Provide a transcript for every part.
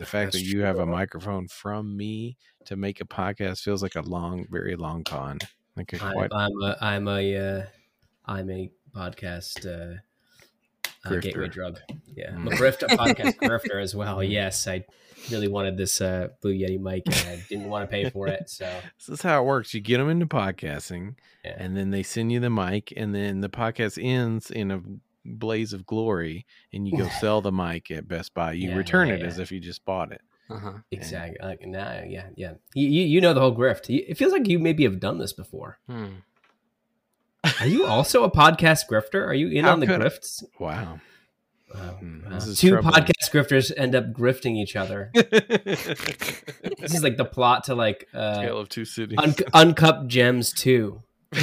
the fact That's that you have a microphone from me to make a podcast feels like a long, very long con. Like a I'm, quite I'm a I'm a uh, I'm a podcast uh, uh, gateway drug. Yeah, I'm Mm. a grift, a podcast grifter as well. Yes, I really wanted this uh, Blue Yeti mic, and I didn't want to pay for it. So this is how it works. You get them into podcasting, Yeah. and then they send you the mic, and then the podcast ends in a blaze of glory, and you go sell the mic at Best Buy. You Yeah, return yeah, it yeah. as if you just bought it. Uh-huh. exactly, like, nah, yeah, yeah. You, you you know the whole grift. It feels like you maybe have done this before. Hmm. Are you also a podcast grifter? Are you in How on the grifts? Wow. Wow. Hmm, Wow. Two troubling. podcast grifters end up grifting each other. This is like the plot to like uh, Tale of Two Cities. Un- Uncut Gems Two.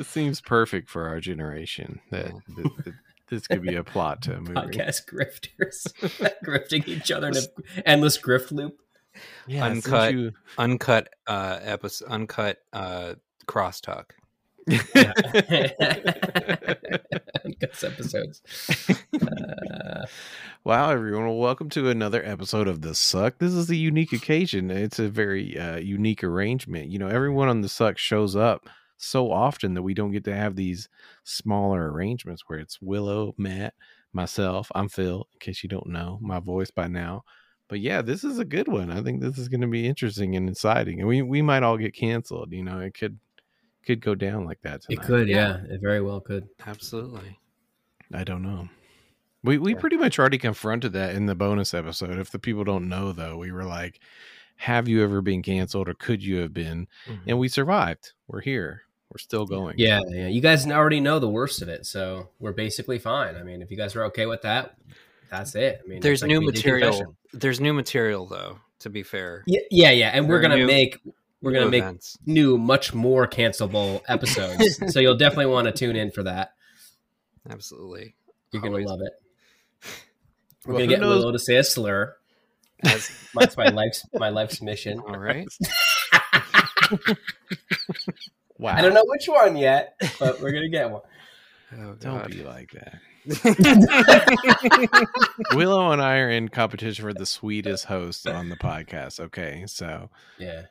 this seems perfect for our generation. That, that- that this could be a plot to a movie. Podcast grifters grifting each other in an endless grift loop. Yeah, Uncut. you- uncut uh episode uncut uh crosstalk. Yeah. Uncut episodes. Uh, Wow, everyone! Well, welcome to another episode of the Suck. This is a unique occasion. It's a very uh, unique arrangement. You know, everyone on the Suck shows up so often that we don't get to have these smaller arrangements where it's Willow, Matt, myself. I'm Phil. In case you don't know my voice by now, but yeah, this is a good one. I think this is going to be interesting and exciting, and we we might all get canceled. You know, it could could go down like that. it could, yeah. It very well could. Absolutely. I don't know. We we Yeah. pretty much already confronted that in the bonus episode. If the people don't know though, we were like, "Have you ever been canceled, or could you have been?" Mm-hmm. And we survived. We're here. We're still going. Yeah, yeah. You guys already know the worst of it, so we're basically fine. I mean, if you guys are okay with that, that's it. I mean, There's like new material. There's new material though, to be fair. Yeah, yeah, yeah. And we're gonna new- make we're gonna New make events. new, much more cancelable episodes. so you'll definitely want to tune in for that. Absolutely. You're gonna Always. love it. We're Well, gonna get knows- Willow to say a slur. As, That's my life's my life's mission. all right. Wow. I don't know which one yet, but we're gonna get one. Oh, Don't be like that. Willow and I are in competition for the sweetest host on the podcast. Okay, so Yeah.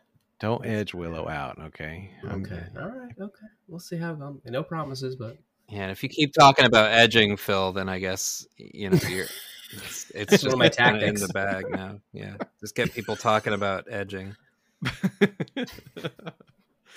don't edge Willow out. Okay. I'm- Okay. All right. Okay. We'll see how. Um, no promises, but Yeah, and if you keep talking about edging, Phil, then I guess you know you're. It's, it's just one of my kinda in the bag now. Yeah, just get people talking about edging.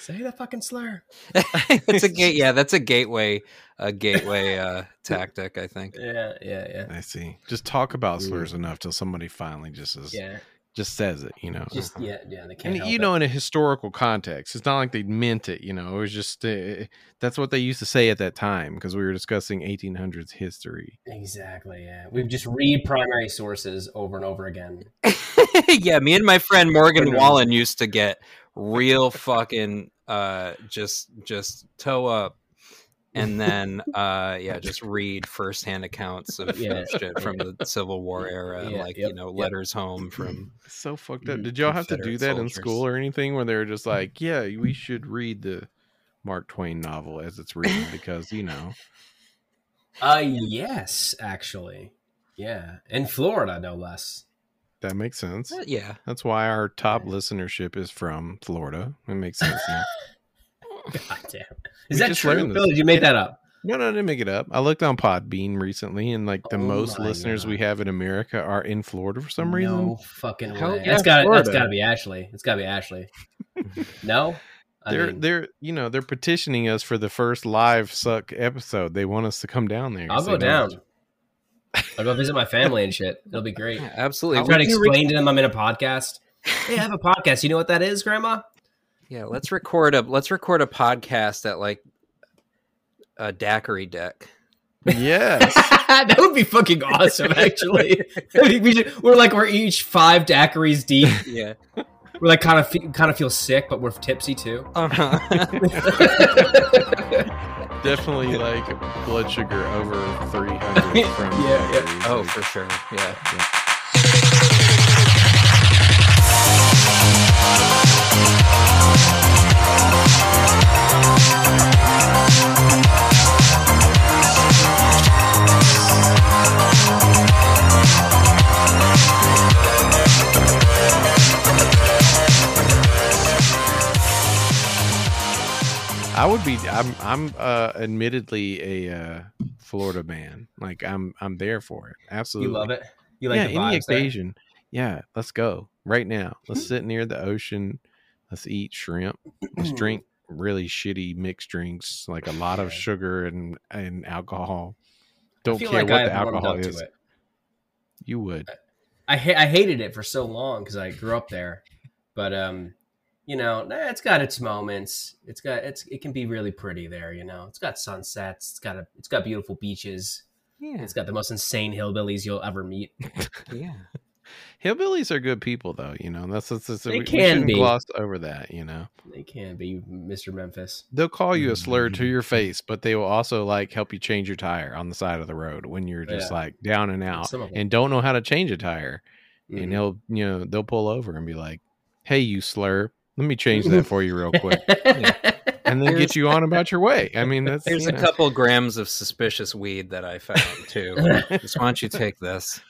Say the fucking slur. it's a gate. Yeah, that's a gateway. A gateway uh, tactic, I think. Yeah. Yeah. Yeah. I see. Just talk about slurs enough till somebody finally just is, Yeah. just says it. You know. Just yeah. Yeah. They can't. and help you it. know in a historical context it's not like they meant it you know it was just uh, that's what they used to say at that time because we were discussing 1800s history Exactly. Yeah. we've just read primary sources over and over again. yeah, me and my friend Morgan Wallen used to get real fucking uh, just just toe up. And then, uh, yeah, just read firsthand accounts of Yeah. shit from the Civil War era, Yeah, like yep, you know, yep. letters home from so fucked up did y'all have to do Confederate that in school or anything where they were just like yeah we should read the mark twain novel as it's written because you know Uh yes, actually. Yeah. In Florida, no less. That makes sense Uh, yeah. that's why our top listenership is from florida it makes sense now. God damn. We Is that true? learned. Phil, did you make that up? no no i didn't make it up i looked on podbean recently and like the Oh most my listeners we have in america are in florida for some reason No fucking Hell way. yeah, that's got that's Florida. got to be Ashley. It's got to be Ashley. no. I they're mean, they're you know they're petitioning us for the first live suck episode. They want us to come down there. I'll 'cause go they know- down. I'll go visit my family and shit. It'll be great. Yeah, absolutely. I'll try to can explain to them I'm in a podcast. Hey, I have a podcast. You know what that is, Grandma? yeah, let's record a let's record a podcast at like a daiquiri deck. Yes, that would be fucking awesome, actually. we should, we're like we're each five daiquiris deep. Yeah. We're like kind of fe- kind of feel sick, but we're tipsy too. Uh-huh. definitely like blood sugar over three hundred from Yeah, yeah. oh, for sure. Yeah. I would be. I'm. I'm uh, admittedly a uh, Florida man. Like I'm. I'm there for it. Absolutely. You love it. You like yeah. the Any vibes there? occasion. Yeah. Let's go right now. Let's sit near the ocean. Let's eat shrimp. Let's drink really shitty mixed drinks, like a lot of sugar and and alcohol. Don't care like what the alcohol is. You would. I ha- I hated it for so long because I grew up there, but um, you know, it's got its moments. It's got it's it can be really pretty there. You know, it's got sunsets. It's got a it's got beautiful beaches. Yeah, It's got the most insane hillbillies you'll ever meet. yeah. Hillbillies are good people, though. You know that's, that's, that's They we, we can shouldn't be. gloss over that. You know They can be Mr. Memphis. they'll call you a slur Mm-hmm. to your face, but they will also like help you change your tire on the side of the road when you're just Yeah. like down and out Some of them. and don't know how to change a tire. Mhm. And they'll you know they'll pull over and be like, "Hey, you slur, let me change that for you real quick," and then get you on about your way. I mean, that's There's a know. couple grams of suspicious weed that I found too. Just why don't you take this?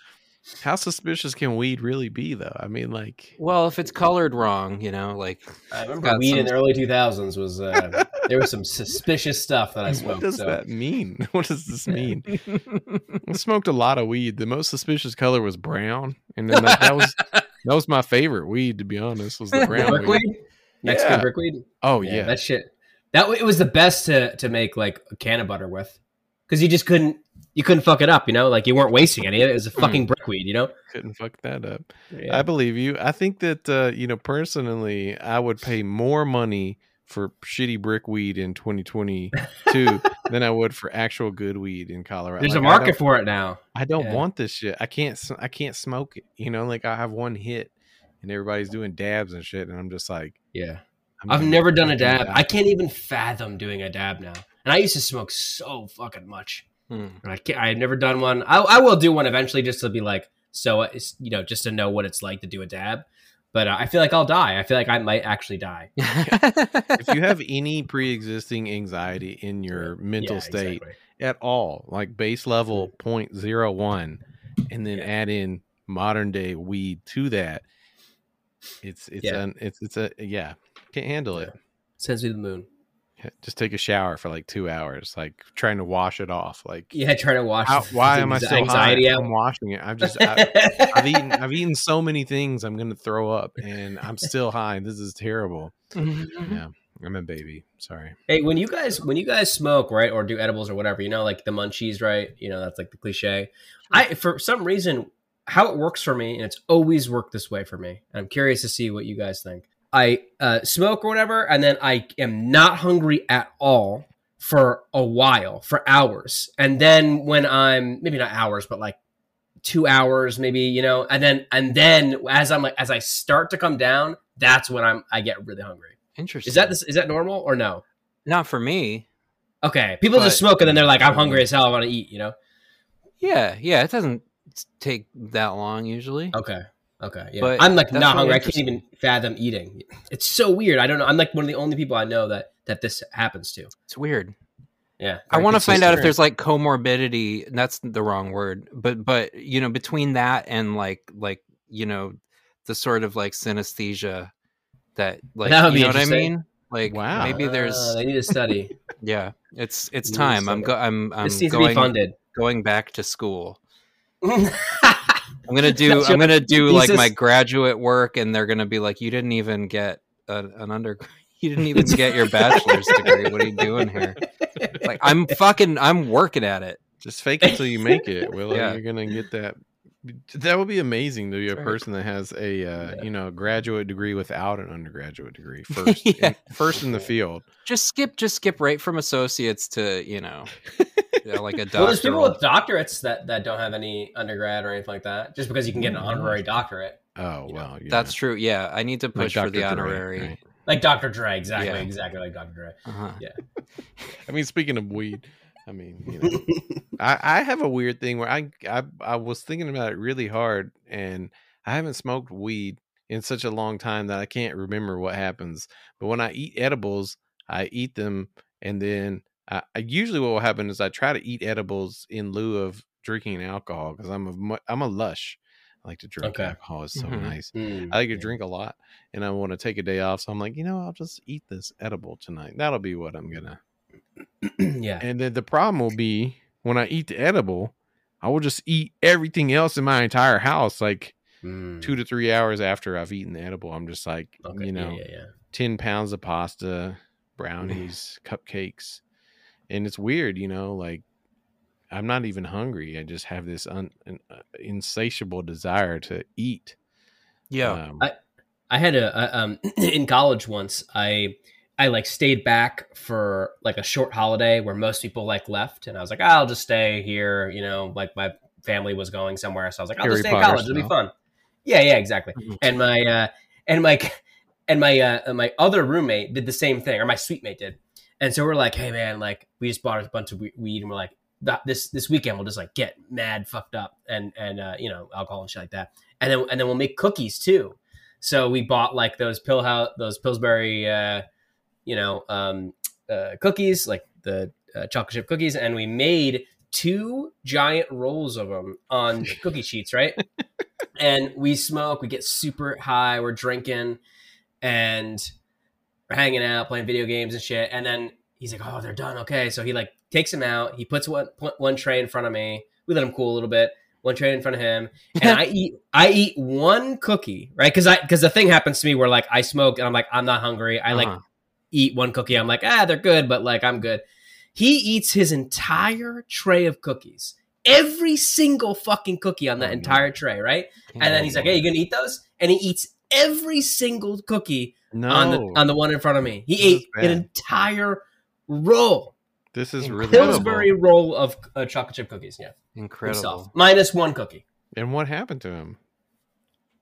How suspicious can weed really be, though? I mean, like, Well, if it's colored wrong, you know, like I remember got weed some- in the early 2000s was uh, there was some suspicious stuff that I smoked. what does so. that mean? What does this mean? I smoked a lot of weed. The most suspicious color was brown, and then that, that was that was my favorite weed, to be honest. Was the brown weed? brickweed? Mexican Yeah. brickweed? Oh yeah, that shit. That it was the best to to make like a can of butter with, because you just couldn't you couldn't fuck it up. You know, like you weren't wasting any. of It It was a fucking brickweed. You know. couldn't fuck that up. Yeah. I believe you. I think that uh, you know personally, I would pay more money for shitty brick weed in 2022 than I would for actual good weed in Colorado. There's Like, a I market for it now. I don't Yeah. want this shit. I can't. I can't smoke it. You know, like I have one hit, and everybody's doing dabs and shit, and I'm just like, Yeah. I'm I've never done a dab. I can't even fathom doing a dab now. And I used to smoke so fucking much. hmm. And I can't, I've never done one. I, I will do one eventually just to be like, so, you know, just to know what it's like to do a dab. But uh, I feel like I'll die. I feel like I might actually die. if you have any pre-existing anxiety in your mental Yeah, state exactly. at all, like base level 0.01, and then Yeah. add in modern day weed to that, it's it's Yeah. an it's it's a yeah can't handle it. Sends me to the moon. Just take a shower for like two hours, like trying to wash it off. Like, Yeah, trying to wash. how, why am I still anxiety high? out? I'm washing it. I've just I, I've eaten I've eaten so many things. I'm gonna throw up, and I'm still high. This is terrible. Yeah, I'm a baby. Sorry. Hey, when you guys when you guys smoke, right, or do edibles or whatever, you know, like the munchies, right? You know, that's like the cliche. I for some reason how it works for me, and it's always worked this way for me. And I'm curious to see what you guys think. I uh, smoke or whatever, and then I am not hungry at all for a while, for hours, and then when I'm maybe not hours, but like two hours, maybe you know, and then and then as I'm like as I start to come down, that's when I'm I get really hungry. Interesting. Is that this, is that normal or no? not for me? Okay, people But- just smoke and then they're like, "I'm hungry as hell. I want to eat." You know? Yeah, yeah. It doesn't take that long usually. Okay, okay, yeah. But I'm like not hungry. I can't even fathom eating. It's so weird. I don't know. I'm like one of the only people I know that that this happens to. It's weird. Yeah, I want to find out if there's like comorbidity. That's the wrong word, but but you know between that and like like you know the sort of like synesthesia that like That you know what I mean. Like Wow. maybe there's Uh, they need to study. yeah. It's it's time. I'm go I'm I'm this needs to be funded. going back to school. That's I'm gonna do That's I'm gonna do like my graduate work, and they're gonna be like, "You didn't even get a, an under, you didn't even get your bachelor's degree. What are you doing here?" Like I'm fucking, I'm working at it. Just fake it till you make it. Will Yeah. you're gonna get that. That would be amazing to be a person that has a uh, Yeah. you know graduate degree without an undergraduate degree first, Yeah. in, first in the field. Just skip, just skip right from associates to you know, yeah, like a doctor. well, there's people with doctorates that that don't have any undergrad or anything like that. Just because you can get an honorary doctorate, Oh You know, well, yeah. That's true. Yeah, I need to Like push for the Dr. Dre, honorary. right? like Dr. Dre, exactly, Yeah. exactly like Dr. Dre. Uh-huh. I mean, speaking of weed, I mean, you know, I, I have a weird thing where I, I I was thinking about it really hard, and I haven't smoked weed in such a long time that I can't remember what happens. But when I eat edibles, I eat them, and then I, I usually what will happen is I try to eat edibles in lieu of drinking alcohol because I'm a I'm a lush. I like to drink Okay. alcohol. It's so Mhm. nice. Mm, I like to drink a lot, and I want to take a day off. So I'm like, you know, I'll just eat this edible tonight. That'll be what I'm gonna. yeah. And then the problem will be when I eat the edible, I will just eat everything else in my entire house. Like Mm, two to three hours after I've eaten the edible, I'm just like, okay, you know, yeah, yeah, yeah. 10 pounds of pasta, brownies, cupcakes. And it's weird, you know, like I'm not even hungry. I just have this un, an, uh, insatiable desire to eat. Yeah. Um, I- I had a, a um in college once. I I like stayed back for like a short holiday where most people like left, and I was like, I'll just stay here. You know, like my family was going somewhere, so I was like, I'll Harry just stay in Potter college. It'll be fun. Yeah, yeah, exactly. Mhm. And my uh and my and my uh my other roommate did the same thing, or my suite mate did. And so we're like, hey man, like we just bought a bunch of weed, and we're like, this this weekend we'll just like get mad fucked up and and uh, you know alcohol and shit like that, and then and then we'll make cookies too. So we bought like those pill house, those Pillsbury, uh, you know, um, uh, cookies, like the uh, chocolate chip cookies, and we made two giant rolls of them on cookie sheets, right? and we smoke, we get super high, we're drinking, and hanging out, playing video games and shit. And then he's like, "Oh, they're done. Okay." So he like takes them out. He puts one one tray in front of me. We let him cool a little bit. One tray in front of him, and I eat. I eat one cookie, right? Because I because the thing happens to me where like I smoke and I'm like I'm not hungry. I like Uh-huh. eat one cookie. I'm like ah they're good, but like I'm good. He eats his entire tray of cookies. Every single fucking cookie on that Oh, entire tray, right? And then he's like, "Hey, you gonna eat those?" And he eats every single cookie no, on the on the one in front of me. He This ate an entire roll, this is really Incredible. Pillsbury roll of uh, chocolate chip cookies. Yeah, Incredible. himself, minus one cookie. And what happened to him?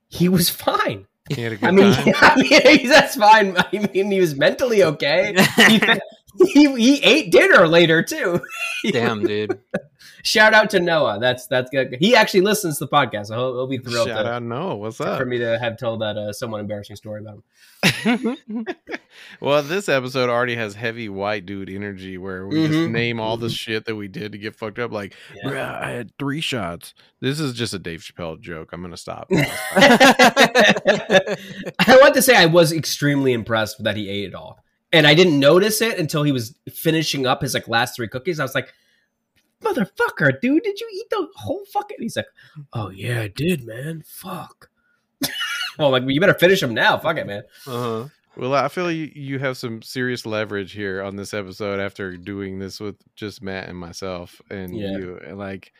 He was fine. He had a good I mean, time. I mean, that's fine. I mean, he was mentally okay. He, he, he ate dinner later too. Damn, dude. Shout out to Noah. That's that's good. He actually listens to the podcast, so he'll, he'll be thrilled Shout to, out, no, what's up? for me to have told that uh, somewhat embarrassing story about him. well, this episode already has heavy white dude energy where we just Mhm. name all the Mhm. shit that we did to get fucked up. Like, Yeah. I had three shots. This is just a Dave Chappelle joke. I'm gonna stop. I want to say I was extremely impressed that he ate it all, and I didn't notice it until he was finishing up his like last three cookies. I was like, "Motherfucker, dude, did you eat the whole fucking?" He's like, "Oh yeah, I did, man. Fuck." well, like you better finish them now. Fuck it, man. Uh-huh. well, I feel you, you have some serious leverage here on this episode after doing this with just Matt and myself and Yeah. you. And like,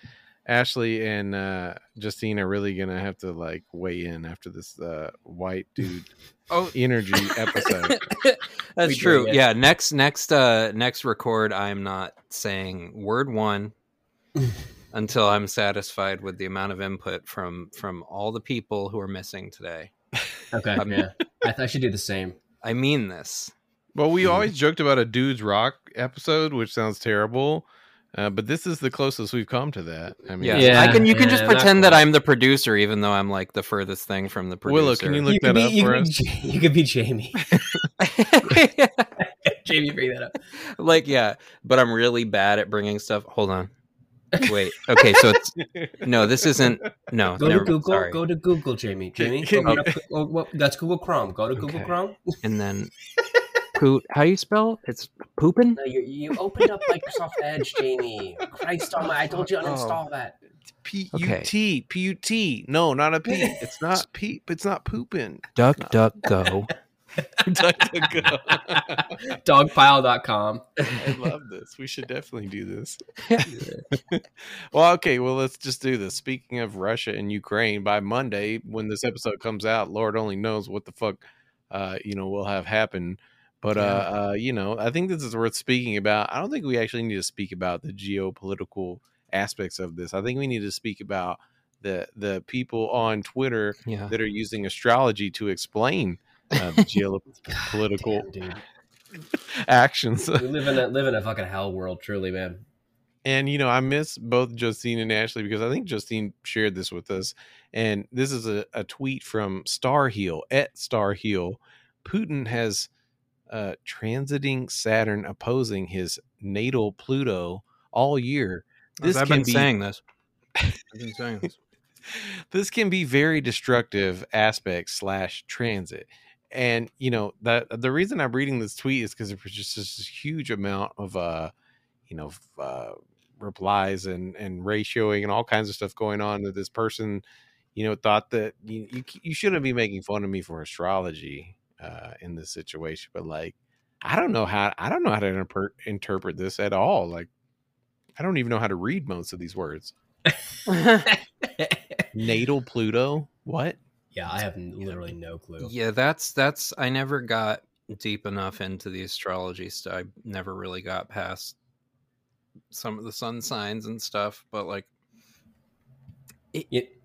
Ashley and uh, Justine are really gonna have to like weigh in after this uh, white dude Oh, energy episode. That's We do, true. yeah. yeah. Next, next, uh, next record. I'm not saying word one until I'm satisfied with the amount of input from from all the people who are missing today. Okay, Um, yeah, I, th- I should do the same. I mean this. Well, we always joked about a dude's rock episode, which sounds terrible. Uh, but this is the closest we've come to that. I mean, Yeah, Yeah, I can. You can yeah, just pretend that. I'm the producer, even though I'm like the furthest thing from the producer. Willow, can you look you could that be, up for could, us? be, you could be Jamie. Jamie, bring that up. like, yeah, but I'm really bad at bringing stuff. Hold on. Wait. Okay, so it's no. This isn't. No. Go never, to Google. Sorry. Go to Google, Jamie. Jamie, can open you- up- oh, well, that's Google Chrome. Go to Google Okay. Chrome. and then poot. How you spell? It's pooping. No, you, you opened up Microsoft Edge, Jamie. Christ almighty! I told you to uninstall that. P Okay. U T P U T. No, not a P. It's not peep. It's not pooping. Duck, duck, go. Dogpile.com. I love this. We should definitely do this. well, okay. Well, let's just do this. Speaking of Russia and Ukraine, by Monday, when this episode comes out, Lord only knows what the fuck, uh, you know, will have happened. But uh, uh, you know, I think this is worth speaking about. I don't think we actually need to speak about the geopolitical aspects of this. I think we need to speak about the the people on Twitter Yeah. that are using astrology to explain uh, geopolitical Damn, actions. We live in a live in a fucking hell world, truly, man. And you know, I miss both Justine and Ashley because I think Justine shared this with us. And this is a, a tweet from Starheel at Starheel. Putin has uh transiting Saturn opposing his natal Pluto all year. This I've can been be saying this. I've been saying this. this can be very destructive aspect slash transit and you know that the reason i'm reading this tweet is because there was just this huge amount of uh you know uh replies and and ratioing and all kinds of stuff going on that this person you know thought that you you, you shouldn't be making fun of me for astrology uh in this situation but like i don't know how i don't know how to interpret interpret this at all like i don't even know how to read most of these words natal pluto what yeah, I have literally no clue. yeah, that's that's I never got deep enough into the astrology stuff. I never really got past some of the sun signs and stuff, but like It,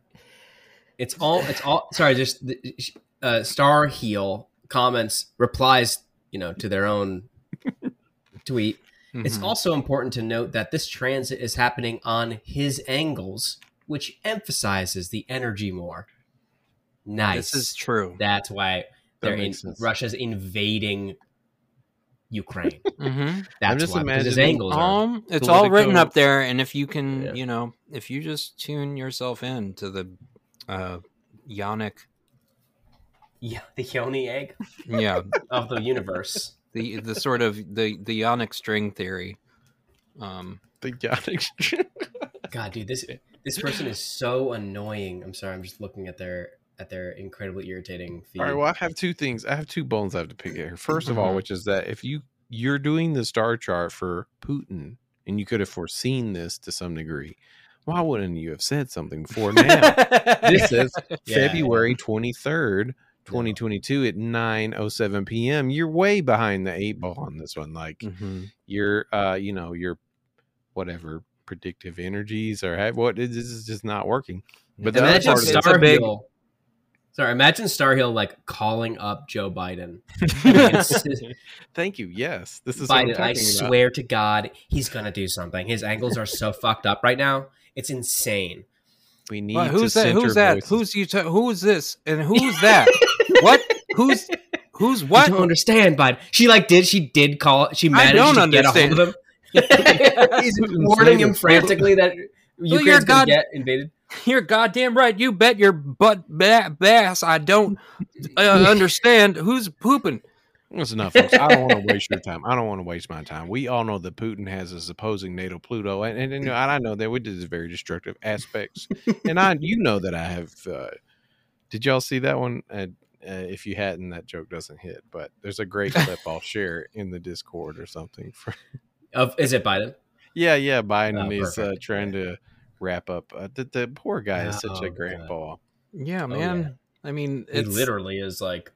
it's all. It's all. Sorry, just the- uh, Star Heel comments replies. You know, to their own tweet. It's mhm. also important to note that this transit is happening on his angles, which emphasizes the energy more. Nice. this is true. That's why That they're in. Russia's invading Ukraine. hmm That's just why imagining. Um, it's all written up there, and if you can, Yeah. you know, if you just tune yourself in to the uh Yannick, Yeah, the Yoni egg yeah, of the universe. the the sort of the the yonic string theory. Um, the Yannick God, dude, this this person is so annoying. I'm sorry, I'm just looking at their at their incredibly irritating feed. All right. Well, I have two things. I have two bones I have to pick here. 1st of all, Mhm. which is that if you you're doing the star chart for Putin, and you could have foreseen this to some degree, why wouldn't you have said something before now? this says Yeah, February twenty third, twenty twenty two at nine oh seven p.m. You're way behind the eight ball on this one. Like mhm. your, uh, you know, your whatever predictive energies or have- what this is just not working. But the other imagine part of it- big- Sorry, imagine Star Starhill like calling up Joe Biden. Thank you. Yes, this is what I'm Biden, I talking about. swear to God, he's gonna do something. His angles are so fucked up right now. It's insane. We need What, who's to that? Who's that? voices. Who's you? Ta- who's this? And who's that? what? Who's who's what? I what? don't understand, Biden. She like did she did call she managed don't to get a hold of him. He's warning him frantically that you're Ukraine's gonna God- get invaded. You're goddamn right. You bet your butt ba- bass. I don't uh, understand who's pooping. That's enough. Folks. I don't want to waste your time. I don't want to waste my time. We all know that Putin has his opposing NATO Pluto, and, and, and, you know, I know that we did very destructive aspects. and I, you know, that I have. Uh, did y'all see that one? Uh, uh, if you hadn't, that joke doesn't hit. But there's a great clip I'll share in the Discord or something. For, Of is it Biden? yeah, yeah. Biden Oh, is uh, trying to wrap up. Uh, the, the poor guy is such Oh, a God. grandpa. Yeah, Oh, man. yeah. I mean, it literally is like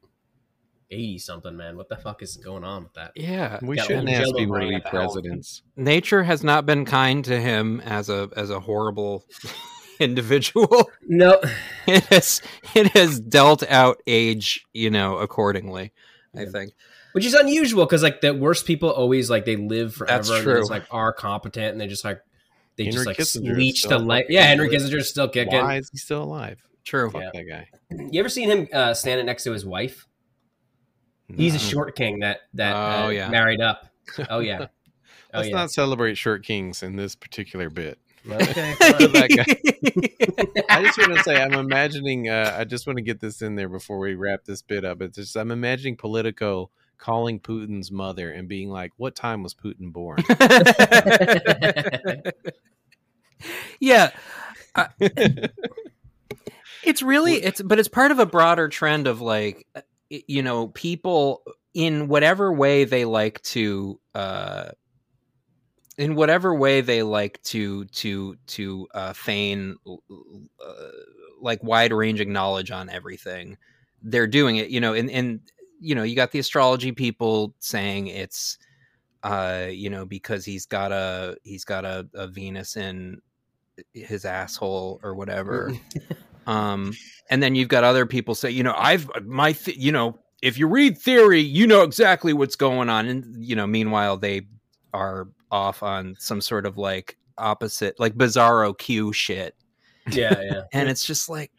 eighty something, man. What the fuck is going on with that? yeah. We Got shouldn't ask Jello people to be at presidents. Nature has not been kind to him as a as a horrible individual. No, It has it has dealt out age, you know, accordingly. I think. which is unusual because like the worst people always like they live forever That's and they true. like are competent and they just like they Henry just like Kissinger leech the life. Yeah, Henry alive. Kissinger's still kicking. Why is he still alive? True. Fuck Yeah. that guy. You ever seen him uh, standing next to his wife? He's a short king that that Oh, uh, yeah. married up. Oh yeah. Oh Let's yeah. not celebrate short kings in this particular bit. Okay. I just want to say I'm imagining. Uh, I just want to get this in there before we wrap this bit up. It's just I'm imagining Politico calling Putin's mother and being like, "What time was Putin born?" yeah. I- it's really it's but it's part of a broader trend of like y- you know people in whatever way they like to uh in whatever way they like to to to uh feign uh, like wide ranging knowledge on everything they're doing it you know and and you know you got the astrology people saying it's uh you know because he's got a he's got a, a venus in his asshole or whatever um and then you've got other people say you know i've my th- you know if you read theory you know exactly what's going on and you know meanwhile they are off on some sort of like opposite like bizarro q shit yeah, yeah. and it's just like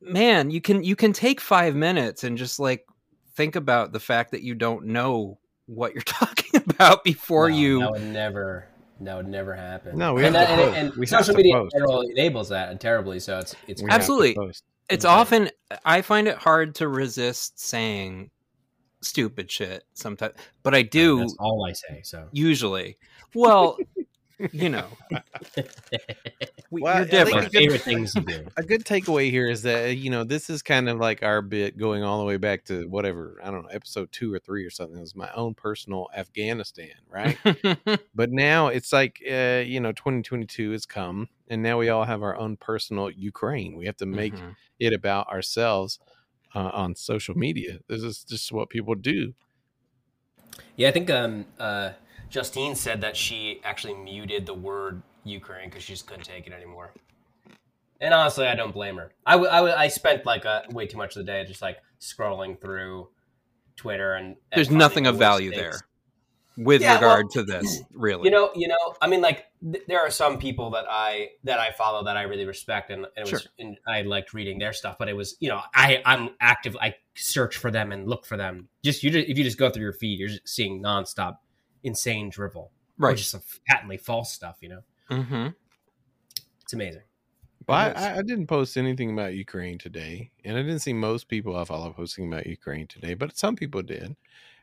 man you can you can take five minutes and just like think about the fact that you don't know what you're talking about before No, you never that would never happen. No, we and, have to that- and- post. and We have social to media in general enables that terribly. So it's it's We Absolutely. It's Okay. often I find it hard to resist saying stupid shit sometimes, but I do That's all I say. So usually. Well, you know, we, Well, you're different. a good- favorite things to do. a good takeaway here is that you know this is kind of like our bit going all the way back to whatever I don't know episode two or three or something. It was my own personal Afghanistan, right? but now it's like uh, you know 2022 has come, and now we all have our own personal Ukraine. We have to make Mhm. it about ourselves uh, on social media. This is just what people do. Yeah, I think um, uh, Justine said that she actually muted the word Ukraine because she just couldn't take it anymore. And honestly, I don't blame her. I, w- I, w- I spent like a, way too much of the day just like scrolling through Twitter and, and There's nothing of value things. there with Yeah, well, regard to this, really. You know, you know. I mean, like th- there are some people that I that I follow that I really respect, and, and it was Sure. and I liked reading their stuff. But it was, you know, I I'm active. I search for them and look for them. Just you, just, if you just go through your feed, you're just seeing nonstop insane drivel, right. Which is some patently false stuff. You know, hmm it's amazing. Well, It is. I, I didn't post anything about Ukraine today, and I didn't see most people I follow posting about Ukraine today, but some people did,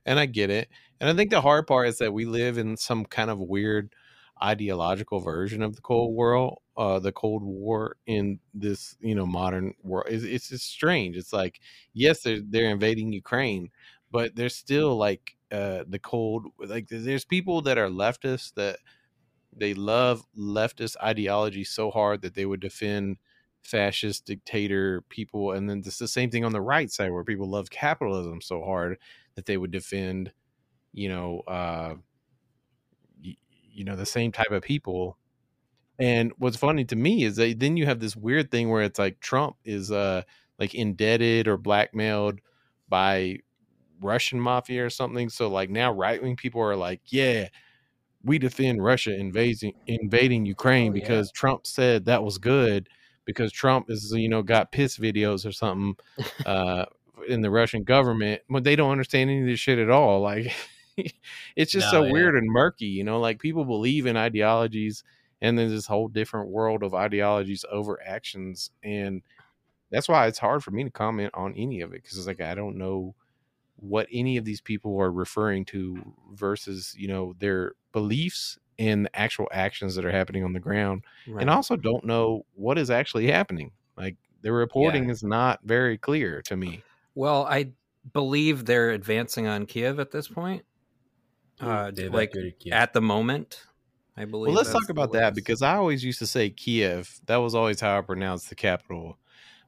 and I get it. And I think the hard part is that we live in some kind of weird ideological version of the Cold War, uh, the Cold War in this you know modern world. It's, it's just strange. It's like yes, they're they're invading Ukraine, but there's still like uh, the cold. Like there's people that are leftists that they love leftist ideology so hard that they would defend fascist dictator people and then it's the same thing on the right side where people love capitalism so hard that they would defend you know uh y- you know the same type of people. And what's funny to me is that then you have this weird thing where it's like Trump is uh like indebted or blackmailed by Russian mafia or something so like now right wing people are like yeah we defend Russia invading invading Ukraine Oh, yeah. because Trump said that was good because Trump is you know got piss videos or something uh in the Russian government but they don't understand any of this shit at all like it's just No, so yeah. weird and murky you know like people believe in ideologies and then this whole different world of ideologies over actions and that's why it's hard for me to comment on any of it because it's like I don't know what any of these people are referring to versus you know their beliefs and the actual actions that are happening on the ground and also don't know what is actually happening. Like the reporting is not very clear to me. Well, I believe they're advancing on Kiev at this point. Uh, They like at the moment, I believe. well let's talk about that because i always used to say kiev that was always how i pronounced the capital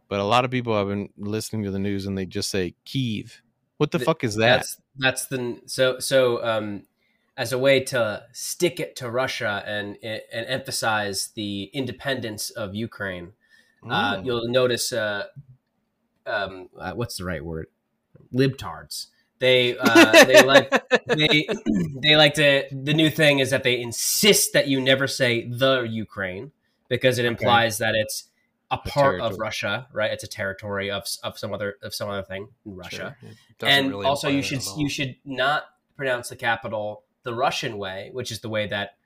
but a lot of people have been listening to the news and they just say kiev what the Th- fuck is that That's that's the so so um as a way to stick it to Russia and and emphasize the independence of Ukraine. Uh, Mm. you'll notice uh, um, uh, what's the right word? Libtards. They uh, they like they they like to. The new thing is that they insist that you never say the Ukraine because it implies that it's a part of. Russia, right? It's a territory of of some other of some other thing in Russia Sure. And really also you should you should not pronounce the capital the Russian way, which is the way that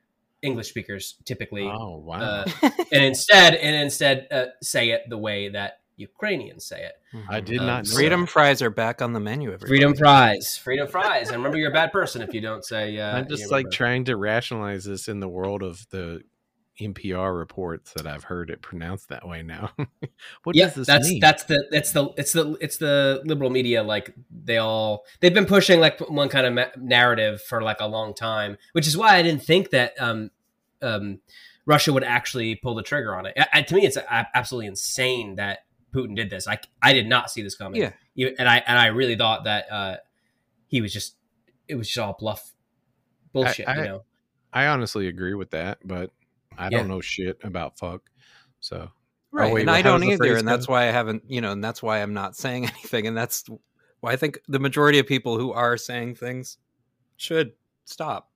English speakers typically, oh wow uh, and instead and instead uh, say it the way that Ukrainians say it. i did um, not know Freedom that. fries are back on the menu. Everybody. Freedom fries, freedom fries, and remember you're a bad person if you don't say. Uh, i'm just like remember. trying to rationalize this in the world of the npr reports that i've heard it pronounced that way now what yeah, does this that's mean that's the it's the it's the it's the liberal media like they all they've been pushing like one kind of ma- narrative for like a long time, which is why I didn't think that um um Russia would actually pull the trigger on it. I, I- to me, it's a- absolutely insane that Putin did this. I I did not see this coming. Yeah. You- and I and I really thought that uh he was just it was just all bluff bullshit. I- you know. I honestly agree with that, but I Yeah. don't know shit about fuck. So oh, Right, wait, and I don't either, phrase and that's why I haven't, you know, and that's why I'm not saying anything, and that's why I think the majority of people who are saying things should stop.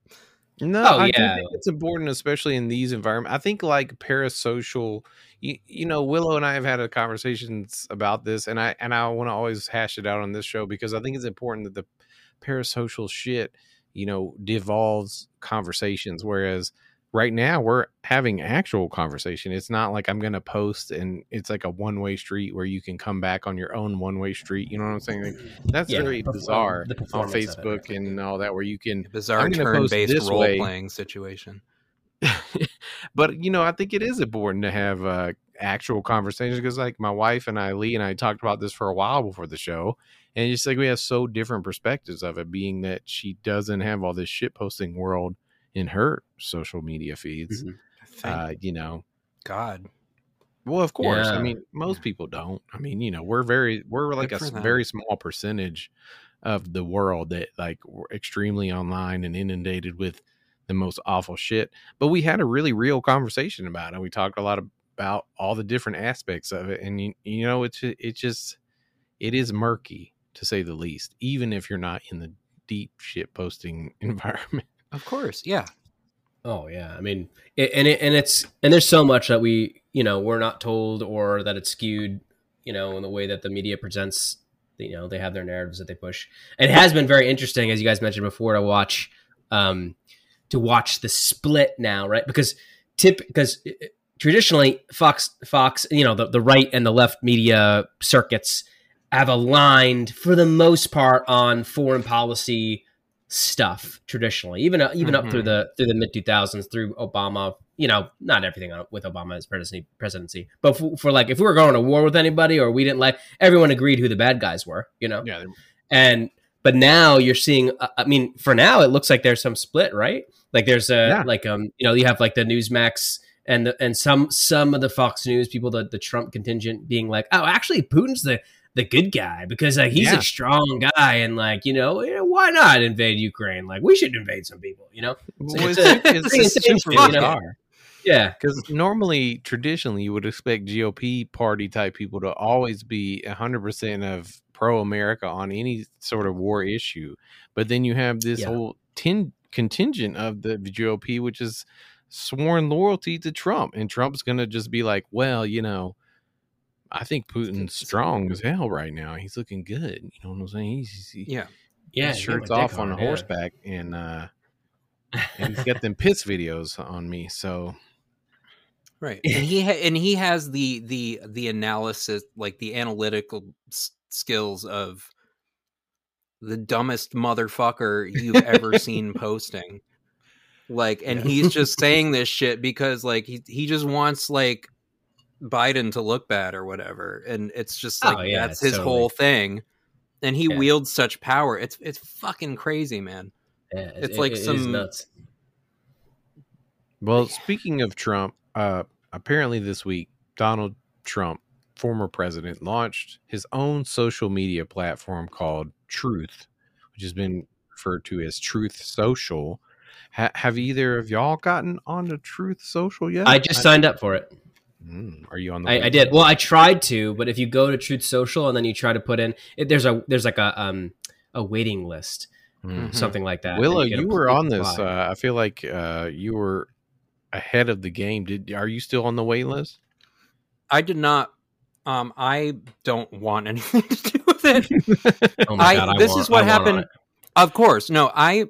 no, Oh, I yeah. think it's important, especially in these environments. I think like parasocial. You, you know, Willow and I have had a conversations about this, and I and I want to always hash it out on this show because I think it's important that the parasocial shit, you know, devolves conversations. Whereas right now we're having actual conversation. It's not like I'm going to post and it's like a one way street where you can come back on your own one way street. You know what I'm saying? Like, that's Yeah, very bizarre on of it, Facebook and all that, where you can Bizarre gonna turn-based role-playing situation. but you know, I think it is important to have uh, actual conversations because, like, my wife and I, Lee and I, talked about this for a while before the show, and it's like we have so different perspectives of it. Being that she doesn't have all this shit posting world in her social media feeds, Mhm. Uh, you know. God. Well, of course. I mean, most people don't. I mean, you know, we're very, we're like a for s- them. very small percentage of the world that like we're extremely online and inundated with the most awful shit. But we had a really real conversation about it. We talked a lot about all the different aspects of it, and you, you know, it's it just it is murky to say the least. Even if you're not in the deep shit posting environment. Of course, yeah. Oh yeah, I mean, it, and it, and it's and there's so much that we you know we're not told or that it's skewed, you know, in the way that the media presents. You know, they have their narratives that they push. It has been very interesting, as you guys mentioned before, to watch, um, to watch the split now, right? Because tip because uh, traditionally Fox Fox, you know, the the right and the left media circuits have aligned for the most part on foreign policy stuff traditionally even uh, even up through Mhm. the through the mid 2000s through obama you know not everything with obama's presidency presidency but for, for like if we were going to war with anybody or we didn't like everyone agreed who the bad guys were you know Yeah, and but now you're seeing uh, i mean for now it looks like there's some split right like there's a Yeah. like um you know you have like the newsmax and the, and some some of the fox news people the, the trump contingent being like oh actually putin's the the good guy because like he's Yeah. a strong guy and like you know eh, why not invade ukraine like we should invade some people you know Well, it's it's, a- it's, pretty it's insane super you know? yeah Because normally, traditionally, you would expect GOP party type people to always be 100% of pro America on any sort of war issue. But then you have this Yeah. whole tin- contingent of the GOP, which is sworn loyalty to Trump. And Trump's going to just be like, well, you know, I think Putin's strong as hell right now. He's looking good. You know what I'm saying? He's, he, Yeah. yeah his shirt's off on hard, a yeah. horseback. And, uh, and he's got them piss videos on me. So, Right. And he ha- and he has the the the analysis like the analytical s- skills of the dumbest motherfucker you've ever seen posting. Like and Yeah. he's just saying this shit because like he he just wants like Biden to look bad or whatever and it's just like Oh, yeah, that's his totally. whole thing. And he Yeah. wields such power. It's it's fucking crazy, man. Yeah, It's it- like it is some- nuts Well, speaking of Trump, uh, apparently this week, Donald Trump, former president, launched his own social media platform called Truth, which has been referred to as Truth Social. Ha- have either of y'all gotten on onto Truth Social yet? i just signed up for it Mm, are you on the? I, I did. Well, I tried to, but if you go to Truth Social and then you try to put in, it, there's a there's like a um a waiting list, Mm. Mhm. something like that. Willow, and get you were on this. Uh, I feel like uh, you were ahead of the game. Did are you still on the wait list? I did not um I don't want anything to do with it. oh my I- god! I this want- is what I happened- Of course. No, I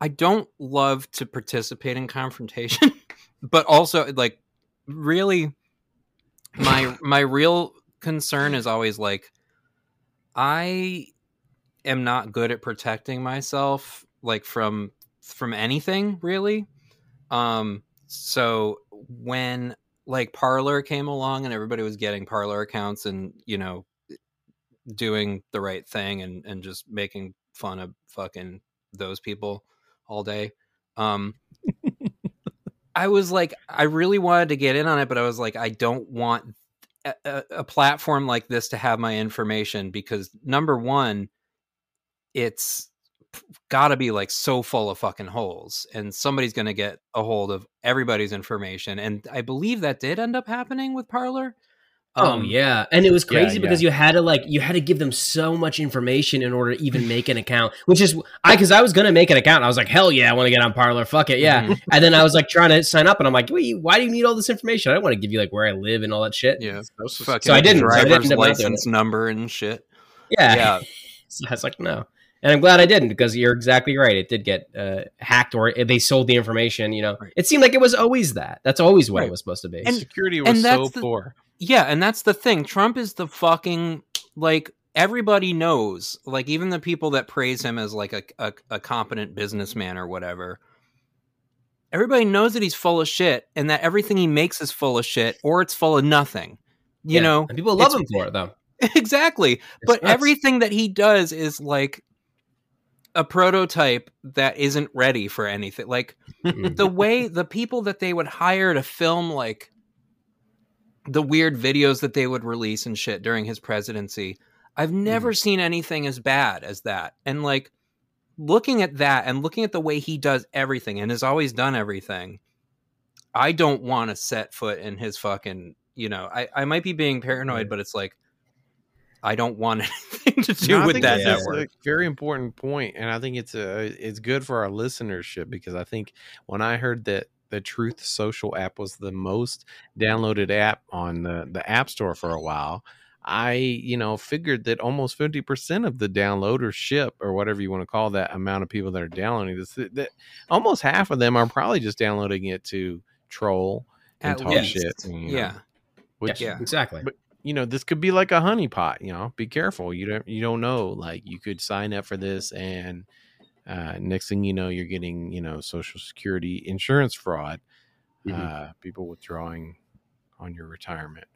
I don't love to participate in confrontation, but also like really my my real concern is always like I am not good at protecting myself like from from anything really. Um so when like Parler came along and everybody was getting Parler accounts and you know doing the right thing and and just making fun of fucking those people all day. Um I was like I really wanted to get in on it but I was like I don't want a, a, platform like this to have my information because number 1 it's got to be like so full of fucking holes and somebody's going to get a hold of everybody's information and I believe that did end up happening with Parler. Oh Um, yeah, and it was yeah, crazy because you had to like you had to give them so much information in order to even make an account. Which is I because I was gonna make an account. I was like, hell yeah, I want to get on Parler. Fuck it, yeah. Mhm. And then I was like trying to sign up, and I'm like, wait, why do you need all this information? I don't want to give you like where I live and all that shit. Yeah. So I didn't, so I Driver's didn't end up doing license number and shit. Yeah, Yeah. So I was like, no. And I'm glad I didn't because you're exactly right. It did get uh, hacked or they sold the information. You know, Right. it seemed like it was always that. That's always what Right. it was supposed to be. And- Security and was so the- poor. Yeah, and that's the thing. Trump is the fucking like everybody knows. Like even the people that praise him as like a, a, a competent businessman or whatever. Everybody knows that he's full of shit and that everything he makes is full of shit or it's full of nothing. You Yeah. know? and people love him for it though. exactly. It's but nuts. everything that he does is like a prototype that isn't ready for anything. Like the way the people that they would hire to film like the weird videos that they would release and shit during his presidency i've mm-hmm. never seen anything as bad as that. And like looking at that and looking at the way he does everything and has always done everything i don't want to set foot in his fucking you know i, I might be being paranoid but it's like i don't want anything to do No, with that that's network. a very important point, and I think it's a it's good for our listenership because I think when I heard that the Truth Social app was the most downloaded app on the the App Store for a while, I you know figured that almost fifty percent of the downloadership or whatever you want to call that amount of people that are downloading this, that almost half of them are probably just downloading it to troll and At talk least. shit. you know, yeah which Yeah. exactly. but you know this could be like a honeypot you know be careful you don't you don't know like you could sign up for this and uh next thing you know you're getting you know social security insurance fraud Mhm. uh people withdrawing on your retirement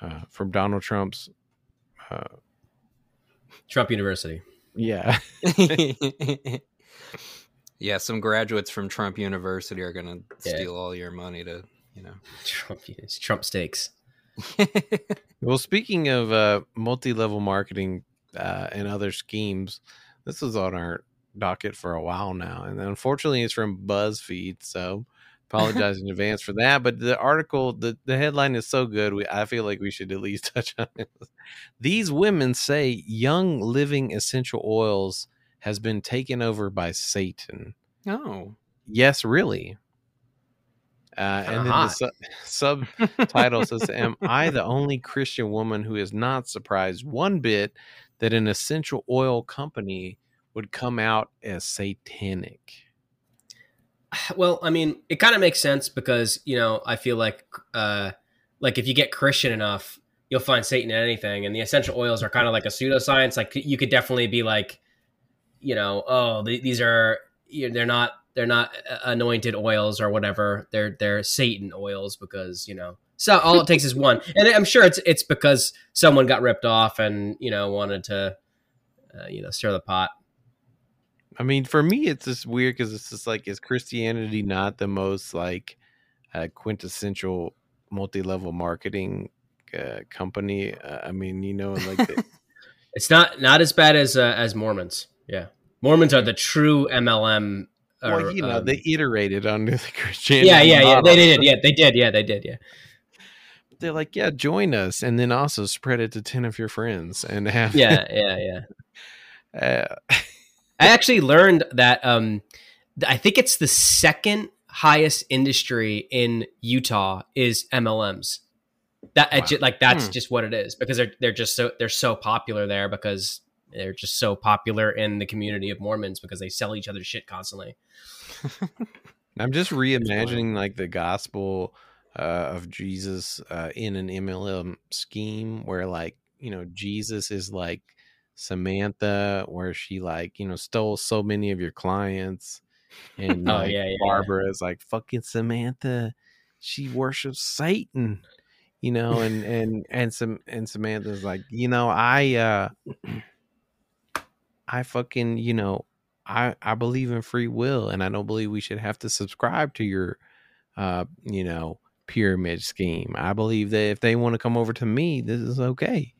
uh from donald trump's uh Trump University. yeah yeah, some graduates from Trump University are going to Yeah. steal all your money to, you know. Trump, it's Trump stakes. well speaking of uh multi-level marketing uh and other schemes this is on our docket for a while now and unfortunately it's from buzzfeed so apologize in advance for that but the article the, the headline is so good we, i feel like we should at least touch on it. These women say young living essential oils has been taken over by satan. Oh. yes really. Uh, and then the su- subtitle says, "Am I the only Christian woman who is not surprised one bit that an essential oil company would come out as satanic?" Well, I mean, it kind of makes sense because you know I feel like uh, like if you get Christian enough, you'll find Satan in anything, and the essential oils are kind of like a pseudoscience. Like you could definitely be like, you know, oh, th- these are you know, they're not they're not uh, anointed oils or whatever. They're they're Satan oils because you know. So all it takes is one, and I'm sure it's it's because someone got ripped off and you know wanted to, uh, you know, stir the pot. I mean, for me, it's just weird because it's just like, is Christianity not the most like uh, quintessential multi-level marketing uh, company? Uh, I mean, you know, like the, It's not not as bad as uh, as Mormons. Yeah, Mormons are the true MLM. or, well, you know, um, they iterated under the Christianity. yeah, yeah, yeah. They did. Yeah, they did. Yeah, they did. Yeah. They're like, yeah, join us, and then also spread it to ten of your friends, and have Yeah, yeah, yeah. I actually learned that um, I think it's the second highest industry in Utah is MLMs. That Wow. ju- like that's Hmm. just what it is because they're they're just so they're so popular there because they're just so popular in the community of Mormons because they sell each other shit constantly. I'm just reimagining like the gospel uh, of Jesus uh, in an MLM scheme where like you know Jesus is like Samantha, where she like you know stole so many of your clients, and Oh, like, yeah, yeah, yeah. Barbara is like fucking Samantha, she worships Satan, you know, and and and some and Samantha's like you know I uh I fucking you know I I believe in free will and I don't believe we should have to subscribe to your uh you know pyramid scheme. I believe that if they want to come over to me, this is okay.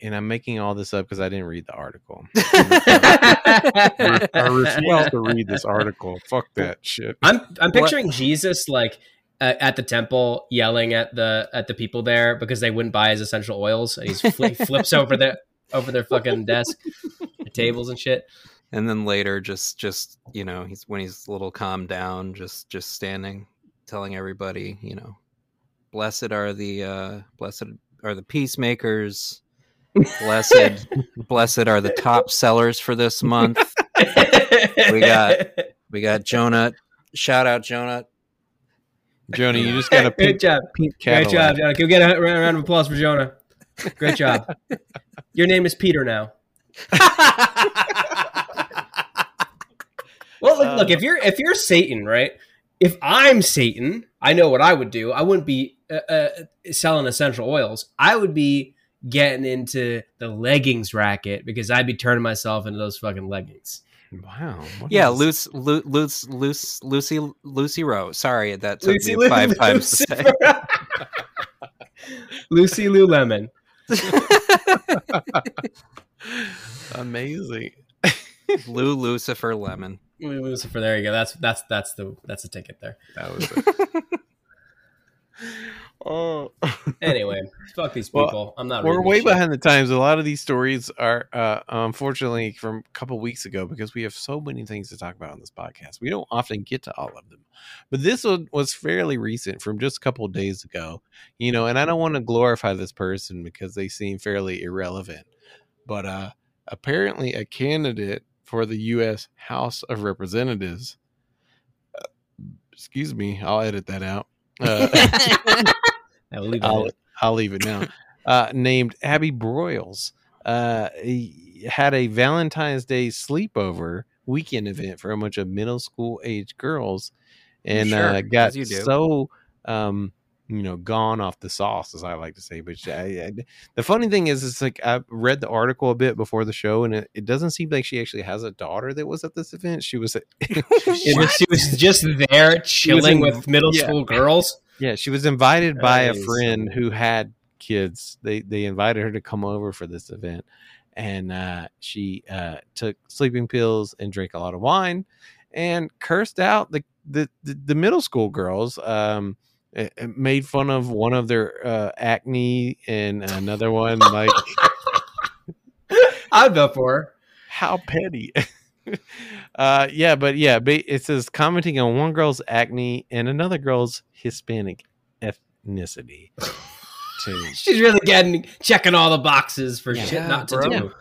And I'm making all this up because I didn't read the article. I refuse Well- to read this article. Fuck that shit. I'm I'm What- picturing Jesus like uh, at the temple yelling at the at the people there because they wouldn't buy his essential oils, and he's fli flips over the over their fucking desk, their tables and shit. and then later just just you know he's when he's a little calmed down just just standing telling everybody you know blessed are the uh blessed are the peacemakers Blessed, blessed are the top sellers for this month. We got- We got Jonah. Shout out Jonah. Jonah, you just got a Great pink, job. pink Great job, Jonah. Can we get a round round of applause for Jonah? Great job. Your name is Peter now. Well, look, look, if you're if you're Satan, right? If I'm Satan, I know what I would do. I wouldn't be uh, uh, selling essential oils. I would be getting into the leggings racket because I'd be turning myself into those fucking leggings. Wow. Yeah, is- loose, loose, loose, loose, Lucy, Lucy Rowe. Sorry, that took Lucy me Lou- five times to say. Lucy Lou Lemon. Amazing. Lou Lucifer Lemon. Lucifer. There you go. That's that's that's the that's the ticket there. That was it. oh. Anyway, fuck these Well, people. I'm not. We're way shit. behind the times. A lot of these stories are, uh, unfortunately, from a couple weeks ago because we have so many things to talk about on this podcast. We don't often get to all of them, but this one was fairly recent, from just a couple days ago. You know, and I don't want to glorify this person because they seem fairly irrelevant, but uh, apparently, a candidate for the U.S. House of Representatives. uh, excuse me, I'll edit that out. Uh, I will leave that I'll. I'll leave it now. Uh, named Abby Broyles uh, he had a Valentine's Day sleepover weekend event for a bunch of middle school age girls, and Sure, uh, got so um, you know gone off the sauce, as I like to say. But I, I, the funny thing is, it's like I read the article a bit before the show, and it, it doesn't seem like she actually has a daughter that was at this event. She was, at, was, she was just there chilling in- with middle yeah. school girls. Yeah, she was invited by a friend who had kids. They they invited her to come over for this event, and uh, she uh, took sleeping pills and drank a lot of wine, and cursed out the the the, the middle school girls. Um, it- it made fun of one of their uh, acne and another one like I'd vote for her. how petty. uh, yeah, but yeah, ba- it says commenting on one girl's acne and another girl's Hispanic ethnicity. too. She's really getting checking all the boxes for Yeah. shit Yeah, not to bro. do.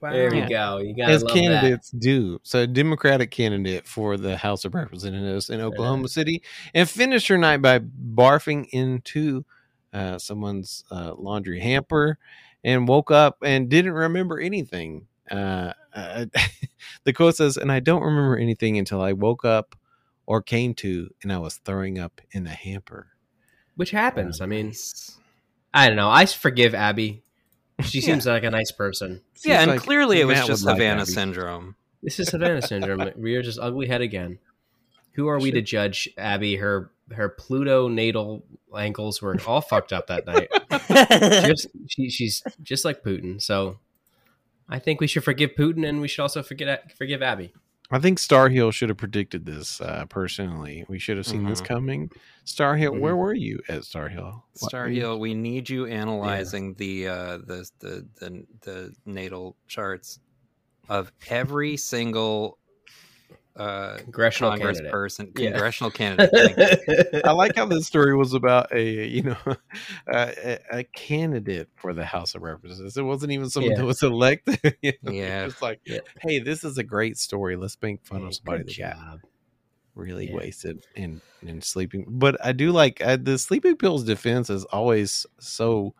There you go. You gotta as love candidates do. So, Democratic candidate for the House of Representatives in Oklahoma City, and finished her night by barfing into uh, someone's uh, laundry hamper, and woke up and didn't remember anything. Uh, uh, the quote says, "And I don't remember anything until I woke up or came to, and I was throwing up in the hamper." Which happens. I mean, Nice. I don't know. I forgive Abby. She Yeah. seems like a nice person. Yeah, and like clearly it was Matt just Havana Abby. syndrome. This is Havana syndrome. We are just ugly head again. Who are we to judge Abby? Her her Pluto natal ankles were all fucked up that night. Just she, she's just like Putin. So I think we should forgive Putin, and we should also forget forgive Abby. I think Star Hill should have predicted this. Uh, personally, we should have seen this Mhm. coming. Star Hill, Mhm. where were you at Star Hill? Star were you- Heel, we need you analyzing the uh the, the the the natal charts of every single uh Congressional Congress candidate. person, Yeah. congressional candidate. I like how this story was about a you know a, a- a candidate for the House of Representatives. It wasn't even someone Yeah. that was elected. you know? Yeah. it's like, Yeah. hey, this is a great story. Let's make fun Hey, of somebody good that got job. really Yeah. wasted and and sleeping. But I do like uh, the sleeping pills defense is always so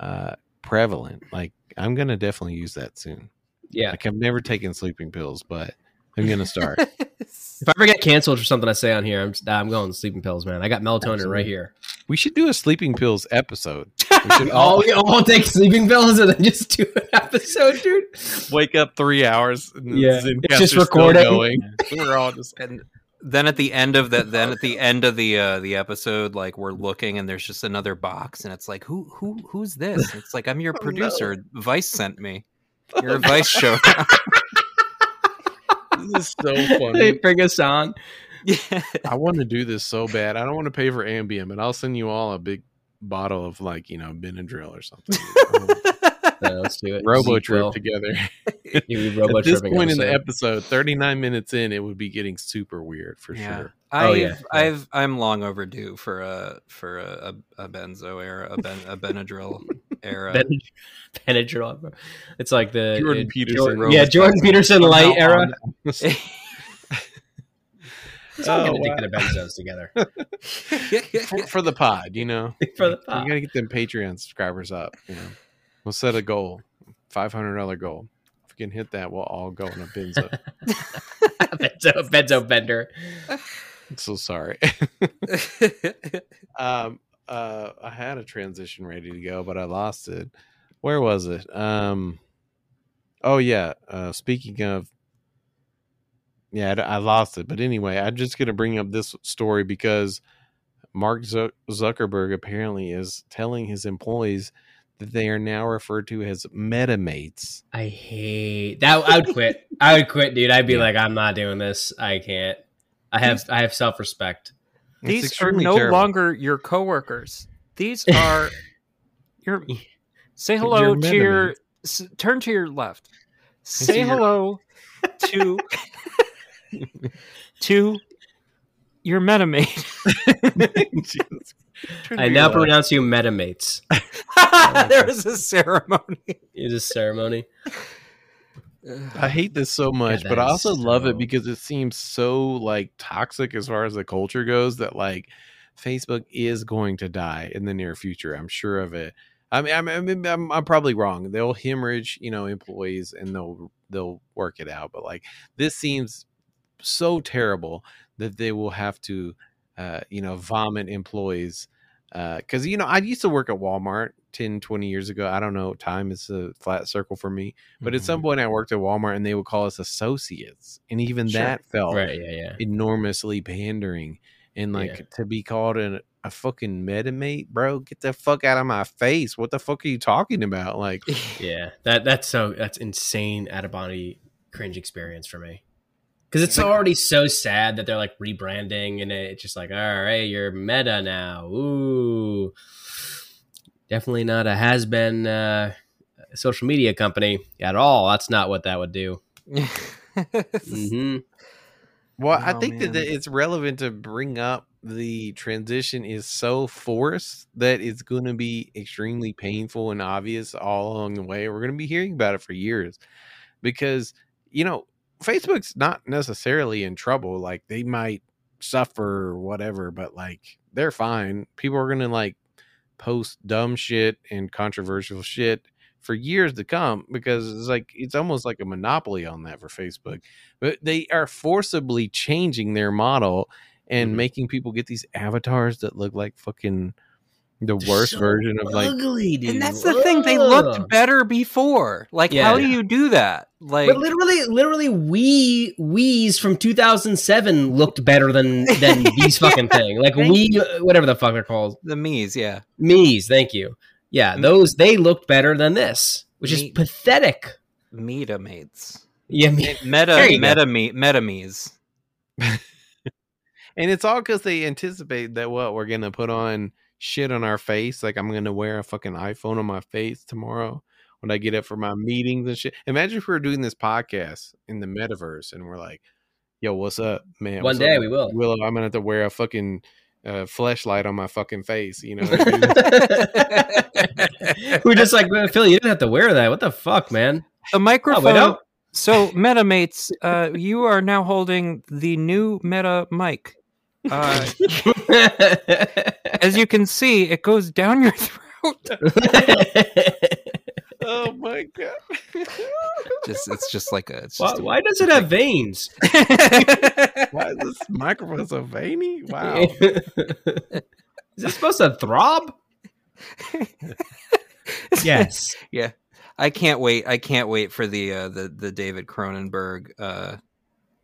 uh prevalent. Like I'm gonna definitely use that soon. Yeah. Like I've never taken sleeping pills, but I'm gonna start. If I ever get canceled for something I say on here, I'm I'm going sleeping pills, man. I got melatonin Absolutely. right here. we should do a sleeping pills episode. We should Oh, all we all take sleeping pills and then just do an episode, dude. wake up three hours. And Yeah, just still recording. Going. We're all just and then at the end of that then at the end of the uh the episode like we're looking and there's just another box and it's like who who who's this it's like i'm your Oh, no. producer vice sent me your vice show this is so funny. They bring us on. yeah I want to do this so bad. I don't want to pay for Ambien, but I'll send you all a big bottle of like you know Benadryl or something. Yeah, let's do it. Robo trip together. You be robo At this tripping point in the episode. episode, 39 minutes in, it would be getting super weird for yeah sure. I've, Oh, yeah, yeah. I've I'm long overdue for a for a, a, a benzo or a ben a Benadryl. era. Ben- Benadryl. bro. It's like the Jordan uh, Peterson. Jordan- yeah, Jordan Peterson light era. Let's all Oh, get addicted to benzos together for, for the pod, you know. for the We pod. gotta get them Patreon subscribers up. You know, we'll set a goal, five hundred dollar goal. If we can hit that, we'll all go on a benzo. benzo, benzo bender. I'm so sorry. um, uh, I had a transition ready to go, but I lost it. Where was it? Um, oh yeah. Uh, speaking of, yeah, I, I lost it. But anyway, I'm just gonna bring up this story because Mark Zuckerberg apparently is telling his employees that they are now referred to as metamates. I hate that. I would quit. I would quit, dude. I'd be Yeah. like, I'm not doing this. I can't. I have I have self respect. It's These are no terrible. longer your coworkers. These are your. Say hello Your to your. S- Turn to your left. Say your- hello to to your metamate. Jesus. I now left. pronounce you metamates. there was a ceremony. It is a ceremony. I hate this so much, that but I also love it because it seems so like toxic as far as the culture goes that like Facebook is going to die in the near future. I'm sure of it. I mean, I'm, I mean, I'm, I'm probably wrong. They'll hemorrhage, you know, employees and they'll they'll work it out. But like this seems so terrible that they will have to, uh, you know, vomit employees. Because you know, I used to work at Walmart 10, 20 years ago. I don't know. Time is a flat circle for me. But at Mm-hmm. some point, I worked at Walmart, and they would call us associates, and even Sure. that felt Right, yeah, yeah. enormously pandering. And like Yeah. to be called an, a fucking metamate, bro, get the fuck out of my face! What the fuck are you talking about? Like, Yeah. That that's so that's insane out of body cringe experience for me. Because it's Like- already so sad that they're like rebranding and it's just like, all right, you're meta now. Ooh. Definitely not a has been uh, social media company at all. That's not what that would do. hmm well, I Oh, think man. that it's relevant to bring up the transition is so forced that it's going to be extremely painful and obvious all along the way. We're going to be hearing about it for years because you know Facebook's not necessarily in trouble. Like they might suffer or whatever, but like they're fine. People are gonna like post dumb shit and controversial shit for years to come because it's like it's almost like a monopoly on that for Facebook. But they are forcibly changing their model and Mhm. making people get these avatars that look like fucking the worst So version of like ugly, dude. and that's the thing; they looked better before. Like, Yeah. how do you do that? Like, But literally, literally, we Wii's from 2007 looked better than than these fucking thing. Like Thank we, uh, whatever the fuck they're called, the Mii's, yeah. Mii's. Thank you. Yeah, those they looked better than this, which is pathetic meta mates Yeah, me- Meta, There you go. meta, me, metames. And it's all because they anticipate that what we're gonna put on shit on our face. Like I'm gonna wear a fucking iPhone on my face tomorrow when I get up for my meetings and shit. Imagine if we were doing this podcast in the metaverse and we're like, "Yo, what's up, man? One What's day up? we will. Willow, I'm gonna have to wear a fucking uh, flashlight on my fucking face." You know, what I mean? We're just like Phil. You didn't have to wear that. What the fuck, man? The Oh, microphone. we don't. So, Metamates, uh, you are now holding the new Meta mic. Uh, as you can see, it goes down your throat. oh my god! Just it's just like a. It's why, just a- why does it have veins? Why is this microphone so veiny? Wow. Is it supposed to throb? yes. Yeah. I can't wait. I can't wait for the uh, the the David Cronenberg uh,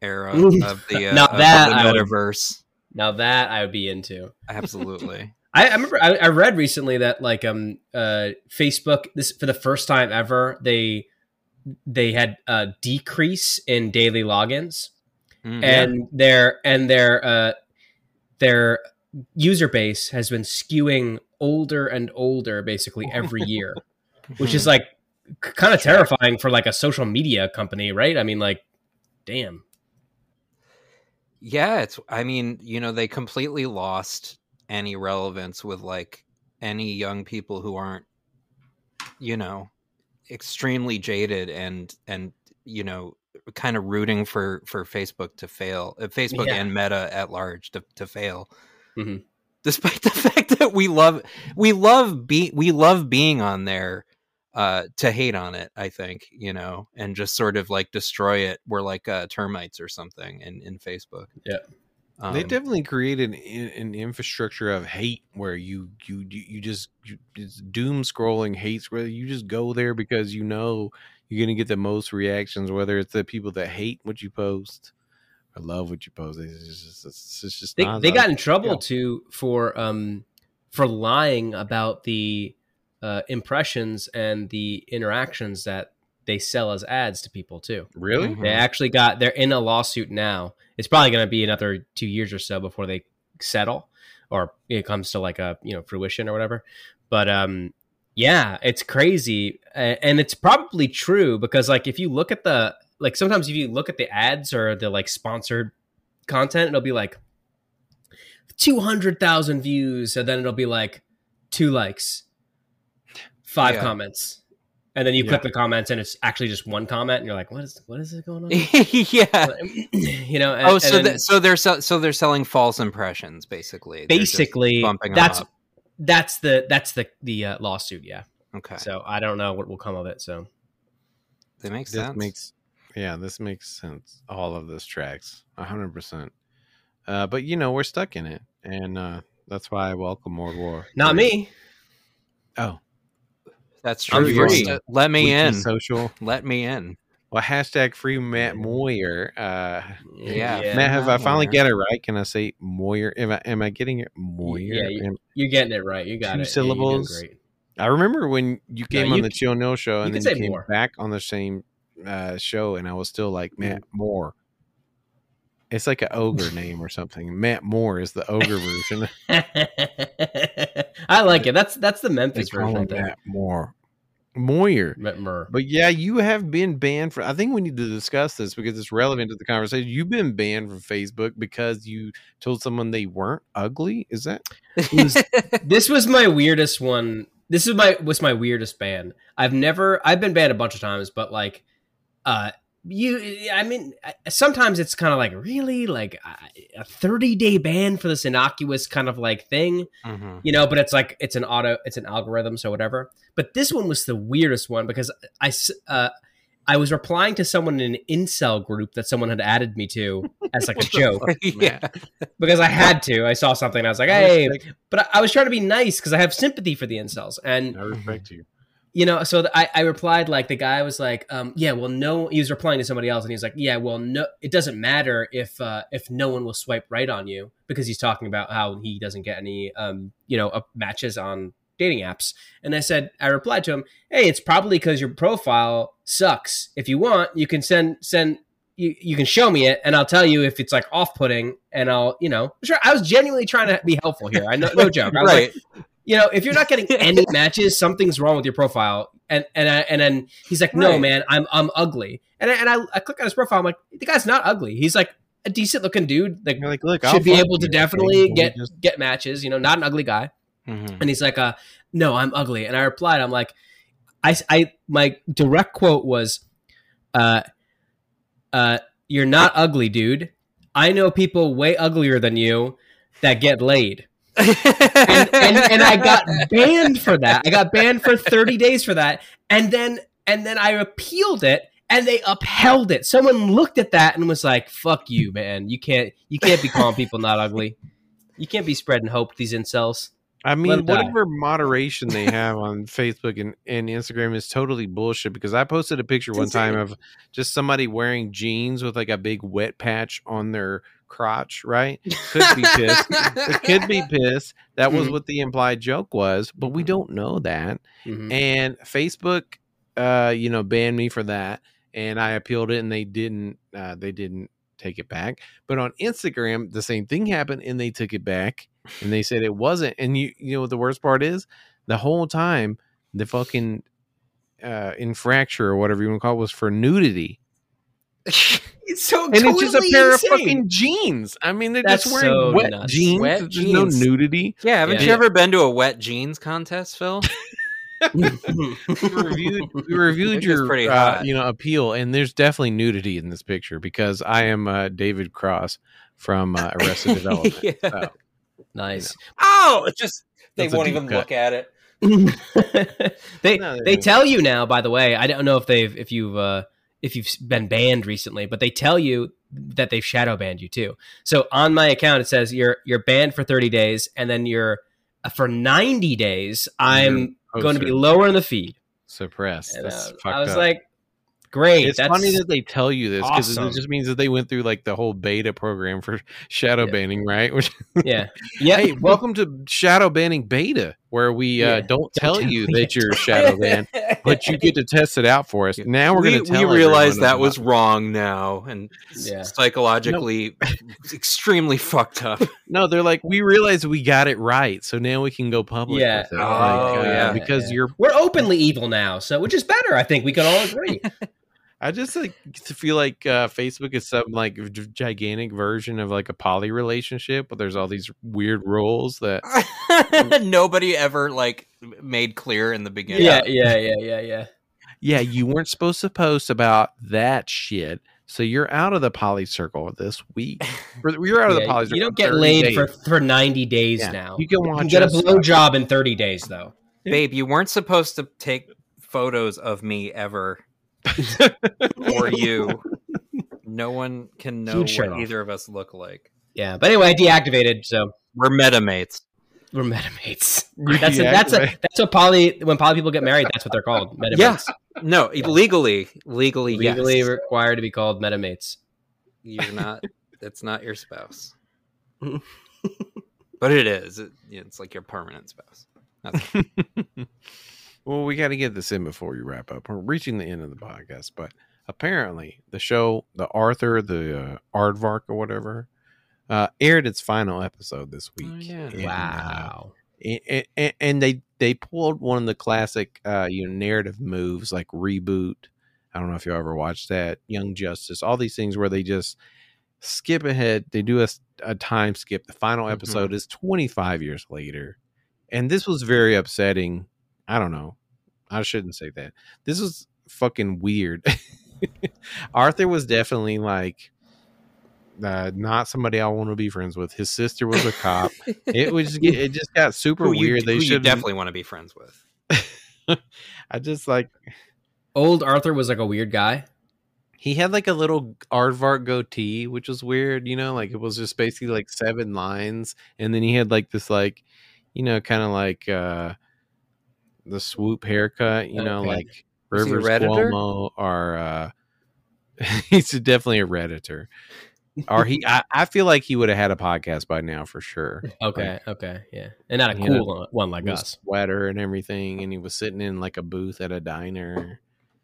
era of the uh, Now of that the I would- metaverse. Now that I would be into. Absolutely. I, I remember I, I read recently that like um uh Facebook this for the first time ever they they had a decrease in daily logins Mhm. and their and their uh their user base has been skewing older and older basically every year which is like kind of terrifying for like a social media company right i mean like damn Yeah, it's. I mean, you know, they completely lost any relevance with like any young people who aren't you know, extremely jaded and and you know, kind of rooting for for Facebook to fail, uh, Facebook Yeah. and Meta at large to to fail. Mhm. Despite the fact that we love we love be we love being on there uh to hate on it i think you know and just sort of like destroy it we're like uh termites or something in in facebook Yeah. um, they definitely created an, an infrastructure of hate where you you you you just you, it's doom scrolling hates where you just go there because you know you're gonna get the most reactions, whether it's the people that hate what you post or love what you post. It's just it's, it's just they, they got in trouble Yeah. too for um for lying about the uh, impressions and the interactions that they sell as ads to people too. really. Mhm. They actually got they're in a lawsuit now. It's probably going to be another two years or so before they settle, or it comes to like a you know fruition or whatever. But um, yeah, it's crazy, and it's probably true because like if you look at the like sometimes if you look at the ads or the like sponsored content, it'll be like two hundred thousand views, and then it'll be like two likes, five Yeah. comments, and then you Yeah. click the comments, and it's actually just one comment, and you're like, what is what is it going on? yeah you know. and- oh and so then that, so they're sell- so they're selling false impressions basically basically that's that's the that's the the uh, lawsuit. Yeah. okay So I don't know what will come of it. So that makes This sense makes yeah, this makes sense. All of this tracks hundred percent. Uh, but you know we're stuck in it, and uh, that's why I welcome more War. not me. Oh, that's I'm true You're free. let me Wiki in Social. let me in Well, hashtag free Matt Moyer. Uh, Yeah. Matt, have I finally Moyer. get it right? Can I say Moyer? Am I am I getting it Moyer? Yeah, you- Am- You're getting it right. You got Two it. Yeah, syllables. great. I remember when you came No, on the c- Chill No show, and can then you came more. back on the same uh, show, and I was still like Matt Moore. It's like an ogre name or something. Matt Moore is the ogre version. I like it. That's that's the Memphis version. him I think. Matt Moore. Moyer. Matt Murr. But yeah, you have been banned for. I think we need to discuss this because it's relevant to the conversation. You've been banned from Facebook because you told someone they weren't ugly. Is that? this was my weirdest one. This is my was my weirdest ban. I've never I've been banned a bunch of times, but like, uh, you. I mean, sometimes it's kind of like really like a thirty day ban for this innocuous kind of like thing, Mhm. you know. But it's like it's an auto, it's an algorithm, so whatever. But this one was the weirdest one because I s- uh. I was replying to someone in an incel group that someone had added me to as like a joke yeah because I had to. I saw something and I was like, "Hey, but I, I was trying to be nice because I have sympathy for the incels, and I respect you. You know, so the, I, I replied like the guy was like, um, "Yeah, well, no." He was replying to somebody else, and he was like, "Yeah, well, no, it doesn't matter if uh, if no one will swipe right on you because he's talking about how he doesn't get any, um, you know, uh, matches on dating apps." And I said, I replied to him, "Hey, it's probably because your profile sucks. If you want, you can send send." You, you can show me it and I'll tell you if it's like off putting and I'll, you know, sure. I was genuinely trying to be helpful here. I know, no joke. I was like, right you know, if you're not getting any matches, something's wrong with your profile. And and I, and then he's like, no, Right. man, I'm I'm ugly. And I, and I, I click on his profile. I'm like, the guy's not ugly. He's like a decent looking dude. Like You're like, look, should I'll be able to definitely get Just- get matches. You know, not an ugly guy. Mhm. And he's like, uh, no, I'm ugly. And I replied, I'm like, I I my direct quote was, uh, uh, you're not ugly, dude. I know people way uglier than you that get laid and, and and I got banned for that. I got banned for 30 days for that. And then and then I appealed it and they upheld it. Someone looked at that and was like, "Fuck you, man. You can't you can't be calling people not ugly. You can't be spreading hope these incels." I mean, it die. whatever moderation they have on Facebook and, and Instagram is totally bullshit because I posted a picture one time of just somebody wearing jeans with like a big wet patch on their crotch, right? Could be pissed. it could be piss. That was Mhm. what the implied joke was, but we don't know that. Mhm. And Facebook, uh, you know, banned me for that, and I appealed it, and they didn't. Uh, they didn't take it back. But on Instagram, the same thing happened, and they took it back, and they said it wasn't. And you, you know, what the worst part is, the whole time, the fucking uh, infraction or whatever you want to call it was for nudity, It's so and it's just a pair insane. of fucking jeans. I mean, they're That's just wearing so wet nuts. jeans. Wet There's no nudity. yeah haven't Yeah. you ever been to a wet jeans contest phil we reviewed we reviewed your pretty uh, you know appeal, and there's definitely nudity in this picture because I am uh, David Cross from uh, Arrested Development. Yeah. So, nice. Oh, it's just they That's won't even cut. look at it. they No, they they- tell you now. By the way, I don't know if they've if you've uh, if you've been banned recently, but they tell you that they've shadow banned you too. So on my account, it says you're you're banned for 30 days, and then you're uh, for 90 days. I'm going to be lower in the feed. suppressed. And, That's uh, I was up. like, great. it's that's funny that they tell you this because awesome. it just means that they went through like the whole beta program for shadow Yeah. banning, right? Which yeah yeah. hey, welcome to shadow banning beta, where we uh, don't tell tell you me that you're shadow banned, but you get to test it out for us. Now we're we, going to tell you. we realize that about- was wrong now and Yeah. psychologically extremely fucked up. No, they're like, we realize we got it right, so now we can go public. Yeah. with it. Oh, Like, uh, yeah. because Yeah. you're. We're openly evil now, so which is better. I think we can all agree. I just like feel like uh, Facebook is some like g- gigantic version of like a poly relationship, but there's all these weird rules that. Nobody ever like made clear in the beginning. yeah, yeah, yeah, yeah, yeah. Yeah, you weren't supposed to post about that shit, so you're out of the poly circle this week. You're out of the poly circle. you don't get laid days. for for 90 days Yeah. now. You can You can get a us- blowjob in 30 days, though. Babe, you weren't supposed to take photos of me ever or you. No one can know Huge shirt what off. either of us look like. Yeah, but anyway, I deactivated, so We're metamates. we're metamates. You That's a, that's a, that's what poly when poly people get married. That's what they're called. Metamates. Yeah. No, legally, legally, legally yes. required to be called metamates. You're not. That's not your spouse. but it is. It, it's like your permanent spouse. That's- well, we got to get this in before we wrap up. We're reaching the end of the podcast, but apparently the show, the Arthur, the uh, Aardvark or whatever, uh, aired its final episode this week. Oh, yeah. And, uh, Wow. and, and, and they they pulled one of the classic uh you know narrative moves like reboot i don't know if you ever watched that young justice all these things where they just skip ahead they do a time skip the final Mhm. episode is 25 years later and this was very upsetting i don't know i shouldn't say that this was fucking weird arthur was definitely like uh, not somebody I want to be friends with. His sister was a cop. it was it just got super who you, weird. they should definitely want to be friends with. I just like Old Arthur was like a weird guy. he had like a little aardvark goatee, which was weird. You know, like it was just basically like seven lines, and then he had like this like you know kind of like uh the swoop haircut. You know, Okay. like Was he a Rivers Cuomo are. uh He's definitely a redditor. or he, I, I feel like he would have had a podcast by now for sure. Okay, okay, yeah, and not a cool one, like us. sweater and everything, and he was sitting in like a booth at a diner.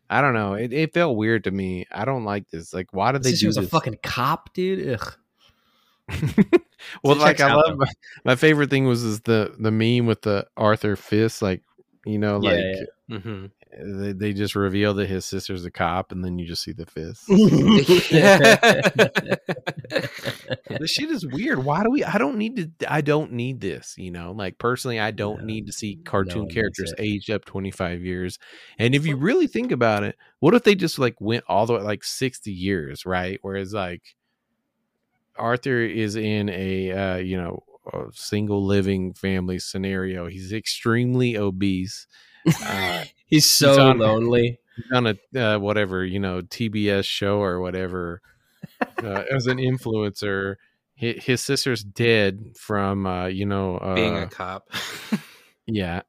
I don't know. It, it felt weird to me. I don't like this. Like, why did they This do was a fucking cop, dude. Ugh. well, like I love my, my favorite thing was is the the meme with the Arthur fist, like you know, Yeah, like yeah. hmm They, they just reveal that his sister's a cop, and then you just see the fist. this shit is weird. Why do we? I don't need to. I don't need this. You know, like personally, I don't No, need to see cartoon one needs characters aged up twenty five years. And if you really think about it, what if they just like went all the way like sixty years, right? Whereas like Arthur is in a uh, you know a single living family scenario. He's extremely obese. Uh, He's so on- lonely. he's on a uh, whatever you know TBS show or whatever uh, as an influencer. His, his sister's dead from uh, you know uh, Being a cop. yeah.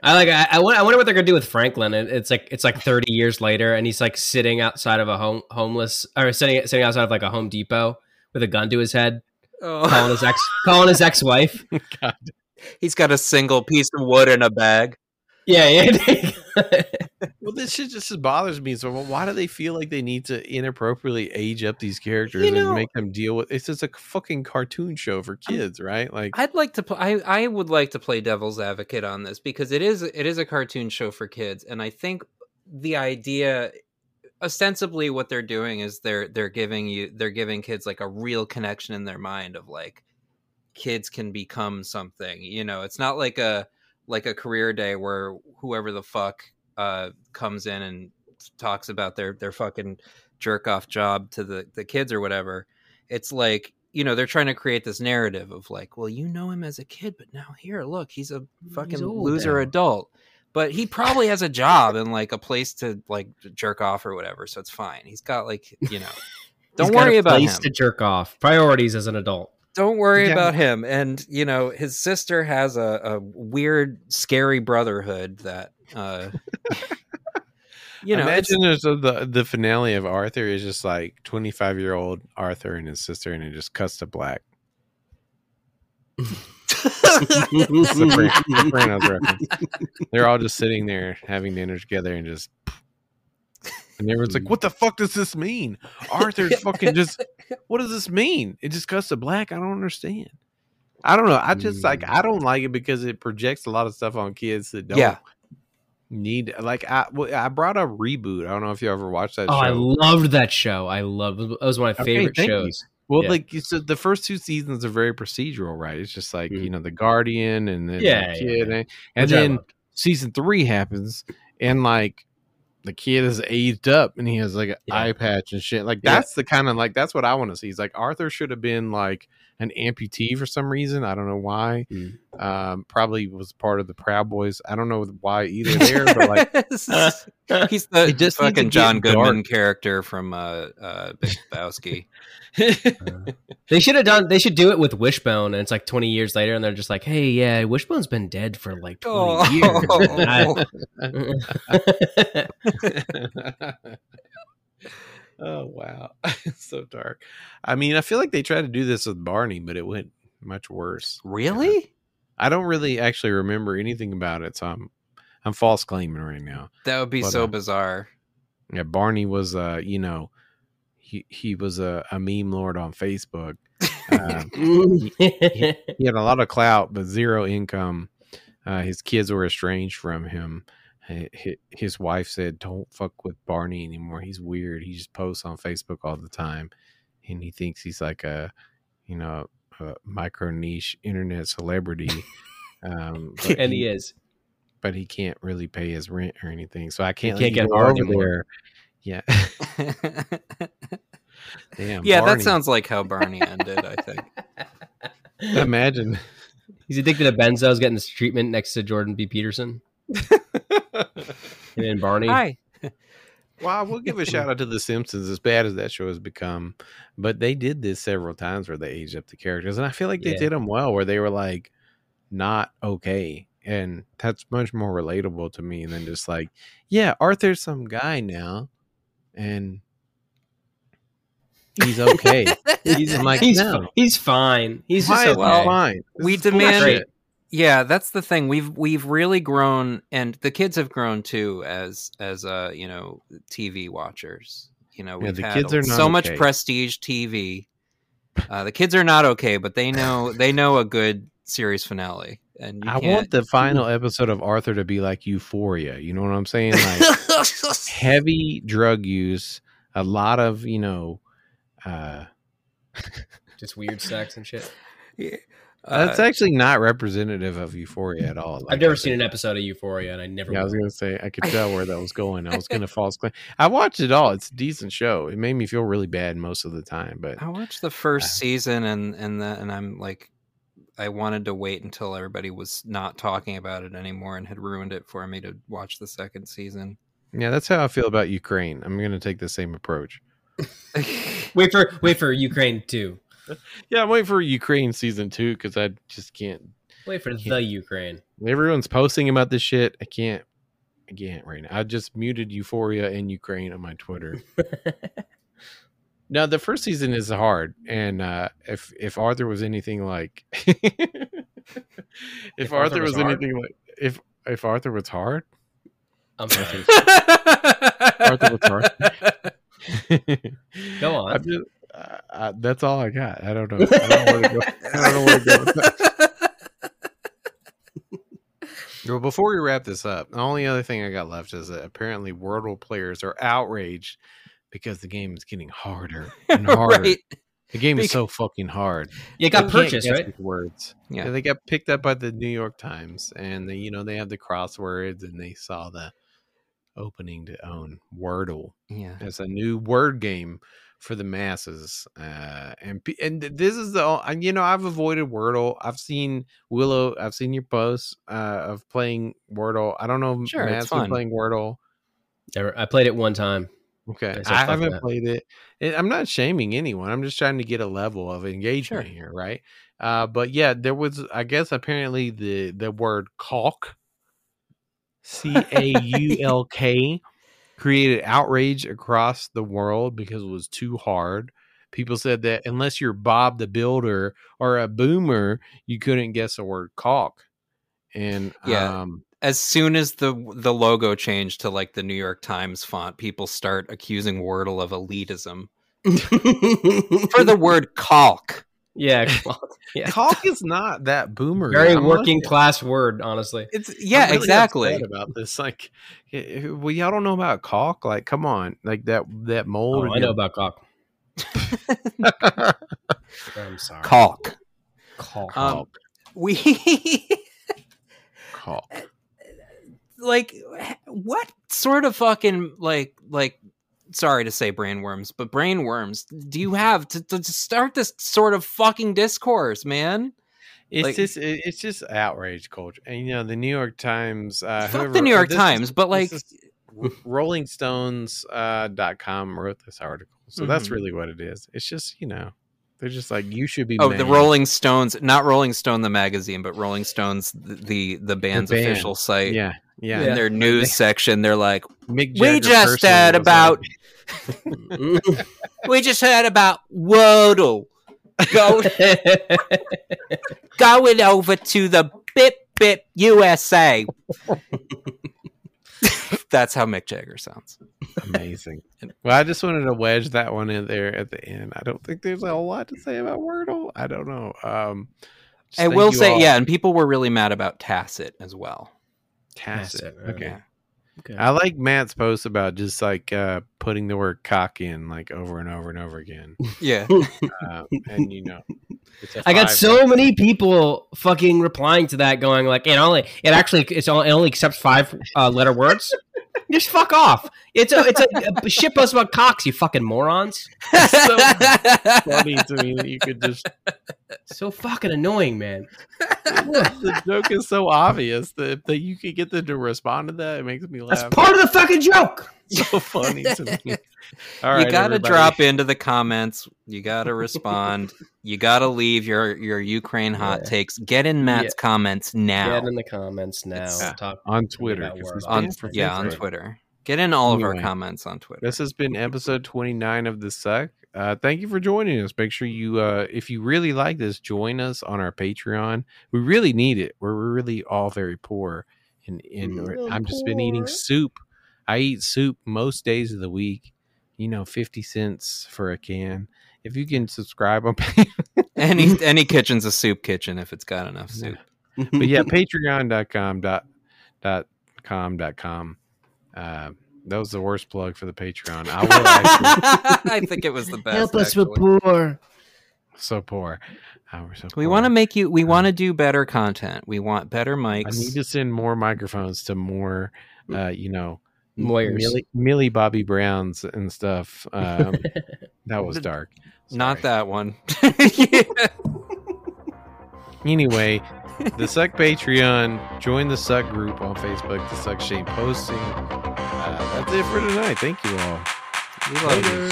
I like. I, I, wonder, I wonder what they're gonna do with Franklin. It, it's like it's like thirty years later, and he's like sitting outside of a home homeless or sitting sitting outside of like a Home Depot with a gun to his head, Oh. calling oh, his ex calling his ex wife. God. he's got a single piece of wood in a bag. Yeah, yeah. Well, this shit just bothers me. So why do they feel like they need to inappropriately age up these characters You know- and make them deal with? It's just a fucking cartoon show for kids, right? Like I'd like to. Pl- I I would like to play devil's advocate on this because it is it is a cartoon show for kids, and I think the idea, ostensibly, what they're doing is they're they're giving you they're giving kids like a real connection in their mind of like kids can become something. You know, it's not like a like a career day where whoever the fuck uh, comes in and talks about their their fucking jerk off job to the the kids or whatever. It's like you know they're trying to create this narrative of like, well, you know him as a kid, but now here, look, he's a fucking old loser now." adult. But he probably has a job and like a place to like jerk off or whatever, so it's fine. He's got like you know. Don't worry a about place him. to jerk off. Priorities as an adult. Don't worry Yeah. about him. And you know, his sister has a, a weird, scary brotherhood that uh you know imagine there's a, the the finale of Arthur is just like 25 year old Arthur and his sister, and it just cuts to black. Sopran- Sopranos reference. They're all just sitting there having dinner together and just. And everyone's like, "What the fuck does this mean?" Arthur's fucking just. What does this mean? It just cuts to black. I don't understand. I don't know. I just like. Mm. I don't like it because it projects a lot of stuff on kids that don't. Yeah. Need like I well, I brought a reboot. I don't know if you ever watched that Oh, show. I loved that show. I loved it was one of my Okay, favorite shows. you. Well, Yeah. like you said, the first two seasons are very procedural, right? It's just like Mhm. you know the Guardian and then Yeah, the kid, yeah. and, and then season three happens, and like the kid is aged up, and he has like an eye patch and shit. Like that's the kind of like that's what I want to see. It's like Arthur should have been like an amputee for some reason. I don't know why. Mm. Um, probably was part of the Proud Boys. I don't know why either there, but like he's the It just fucking John Goodman dark. character from uh uh Big Lebowski. They should have done. They should do it with Wishbone, and it's like twenty years later, and they're just like, "Hey, yeah, Wishbone's been dead for like twenty Oh. years." I- oh wow, so dark. I mean, I feel like they tried to do this with Barney, but it went much worse. really? I don't really actually remember anything about it, so I'm I'm false claiming right now. That would be But, so uh, bizarre. Yeah, Barney was uh, you know, he he was a, a meme lord on Facebook. Um, he had a lot of clout but zero income uh, his kids were estranged from him Hi- hi- his wife said don't fuck with barney anymore he's weird he just posts on facebook all the time and he thinks he's like a you know a micro niche internet celebrity um and he is. but he can't really pay his rent or anything so i can't, can't get go over anymore. there yeah damn yeah, Barney. that sounds like how Barney ended, I think. imagine He's addicted to benzos, getting this treatment next to Jordan B. Peterson and then Barney. Hi. Well, I will give a shout out to The Simpsons, as bad as that show has become. But they did this several times where they aged up the characters, and I feel like they Yeah. did them well, where they were like not okay, and that's much more relatable to me than just like, yeah, Arthur's some guy now, and he's okay. He's, like, he's, no. he's fine. He's Why just is okay. fine? This We demand- bullshit. Yeah that's the thing we've we've really grown and the kids have grown too as as uh you know tv watchers you know we've the had kids are not so much prestige tv uh the kids are not okay but they know they know a good series finale and you I want the final episode of Arthur to be like Euphoria. You know what I'm saying? Like heavy drug use, a lot of you know. uh Just weird sex and shit. Yeah. That's Uh, actually not representative of Euphoria at all. I've never seen an episode of Euphoria, and I never. Yeah, I was gonna say I could tell where that was going. I was gonna false claim. I watched it all. It's a decent show. It made me feel really bad most of the time, but I watched the first Uh, season and and the, and I'm like I wanted to wait until everybody was not talking about it anymore and had ruined it for me to watch the second season. yeah, that's how I feel about Ukraine. I'm gonna take the same approach. Wait for wait for Ukraine too. Yeah, I'm waiting for Ukraine season two because I just can't. Wait for the Ukraine. Everyone's posting about this shit. I can't. I can't right now. I just muted Euphoria and Ukraine on my Twitter. No, the first season is hard, and uh, if if Arthur was anything like, if, If Arthur, Arthur was was, anything like, if if Arthur was hard, I'm sorry. Arthur was hard. Go on. I'm uh, uh, that's all I got. I don't know. I don't know where to go. I don't know where to go. With that. Well, before we wrap this up, the only other thing I got left is that apparently Wordle players are outraged because the game is getting harder and harder right. The game is so fucking hard. Yeah, it got They purchased, right? Words. Yeah. Yeah. they got picked up by the New York Times, and they, you know, they have the crosswords, and they saw the opening to own Wordle Yeah. as a new word game for the masses. Uh, and and this is the, and, you know, I've avoided Wordle. I've seen Willow. I've seen your posts uh, of playing Wordle. I don't know. if Sure, Matt's been playing Wordle. Never, I played it one time. Okay, I haven't that. played it. I'm not shaming anyone. I'm just trying to get a level of engagement Sure. here, right? Uh, but yeah, there was, I guess, apparently the the word caulk, C A U L K, created outrage across the world because it was too hard. People said that unless you're Bob the Builder or a boomer, you couldn't guess the word caulk. And Yeah. um, As soon as the the logo changed to like the New York Times font, people start accusing Wordle of elitism for the word caulk. Yeah, yeah. caulk is not that boomer. Very I'm working looking- class word, honestly. It's yeah, I'm really exactly. about this. Like, eh, eh, well, y'all don't know about caulk. Like, come on, like that that mold. Oh, I know about cock. I'm sorry. Caulk. Caulk. Um, we caulk. like what sort of fucking like like sorry to say brainworms but brainworms do you have to, to start this sort of fucking discourse man It's like- just it's just outrage culture, and you know the New York Times. Uh, fuck whoever- the new uh, york this is- times but like Rolling Stones uh, dot com wrote this article, so that's Mhm. really what it is. It's just you know they're just like you should be. oh the rolling stones not rolling stone the magazine but rolling stones the the, the band's band. official site Yeah, yeah. in their news section they're like we just personally heard about we just heard about wordle go going over to the Bip Bip USA. That's how Mick Jagger sounds. Amazing. Well, I just wanted to wedge that one in there at the end. I don't think there's a whole lot to say about Wordle. I don't know. Um, I will say, all. yeah, and people were really mad about Tacit as well. Tacit. Tacit, Okay. Yeah. Okay. I like Matt's post about just like uh, putting the word cock in like over and over and over again. Yeah. Uh, and you know, I got five- so many people fucking replying to that, going like, "It only, it actually, it's all, it only accepts five uh, letter words." Just fuck off. It's a, it's a, a shit post about cocks, you fucking morons. funny to me that you could just. So fucking annoying, man. the joke is so obvious that, that you could get them to respond to that. It makes me laugh. That's part of the fucking joke. so funny to me. All you right, gotta everybody. drop into the comments. You gotta respond. you gotta leave your your Ukraine hot Yeah. takes. Get in Matt's comments now Get in the comments now. It's- Talk on Twitter. That 'cause word. he's on yeah on Twitter. Get in all of our comments on Twitter. This has been episode 29 of the Suck. Uh, thank you for joining us. Make sure you, uh, if you really like this, join us on our Patreon. We really need it. We're we're really all very poor, and, and I'm just been eating soup. I eat soup most days of the week. You know, 50 cents for a can. If you can subscribe on, any any kitchen's a soup kitchen if it's got enough soup. but yeah, patreon.com dot dot com dot com. Uh, that was the worst plug for the Patreon. I will actually I think it was the best. Help us, we're poor. so poor. Uh, we're so We want to make you. We want to do better content. We want better mics. I need to send more microphones to more, uh, you know, Lawyers. Millie, Millie Bobby Browns and stuff. Um, that was dark. Not that one. Anyway, the Suck Patreon. Join the Suck group on Facebook. The Suck Shame posting. Uh, that's it for tonight. Thank you all. we love you.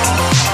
Thank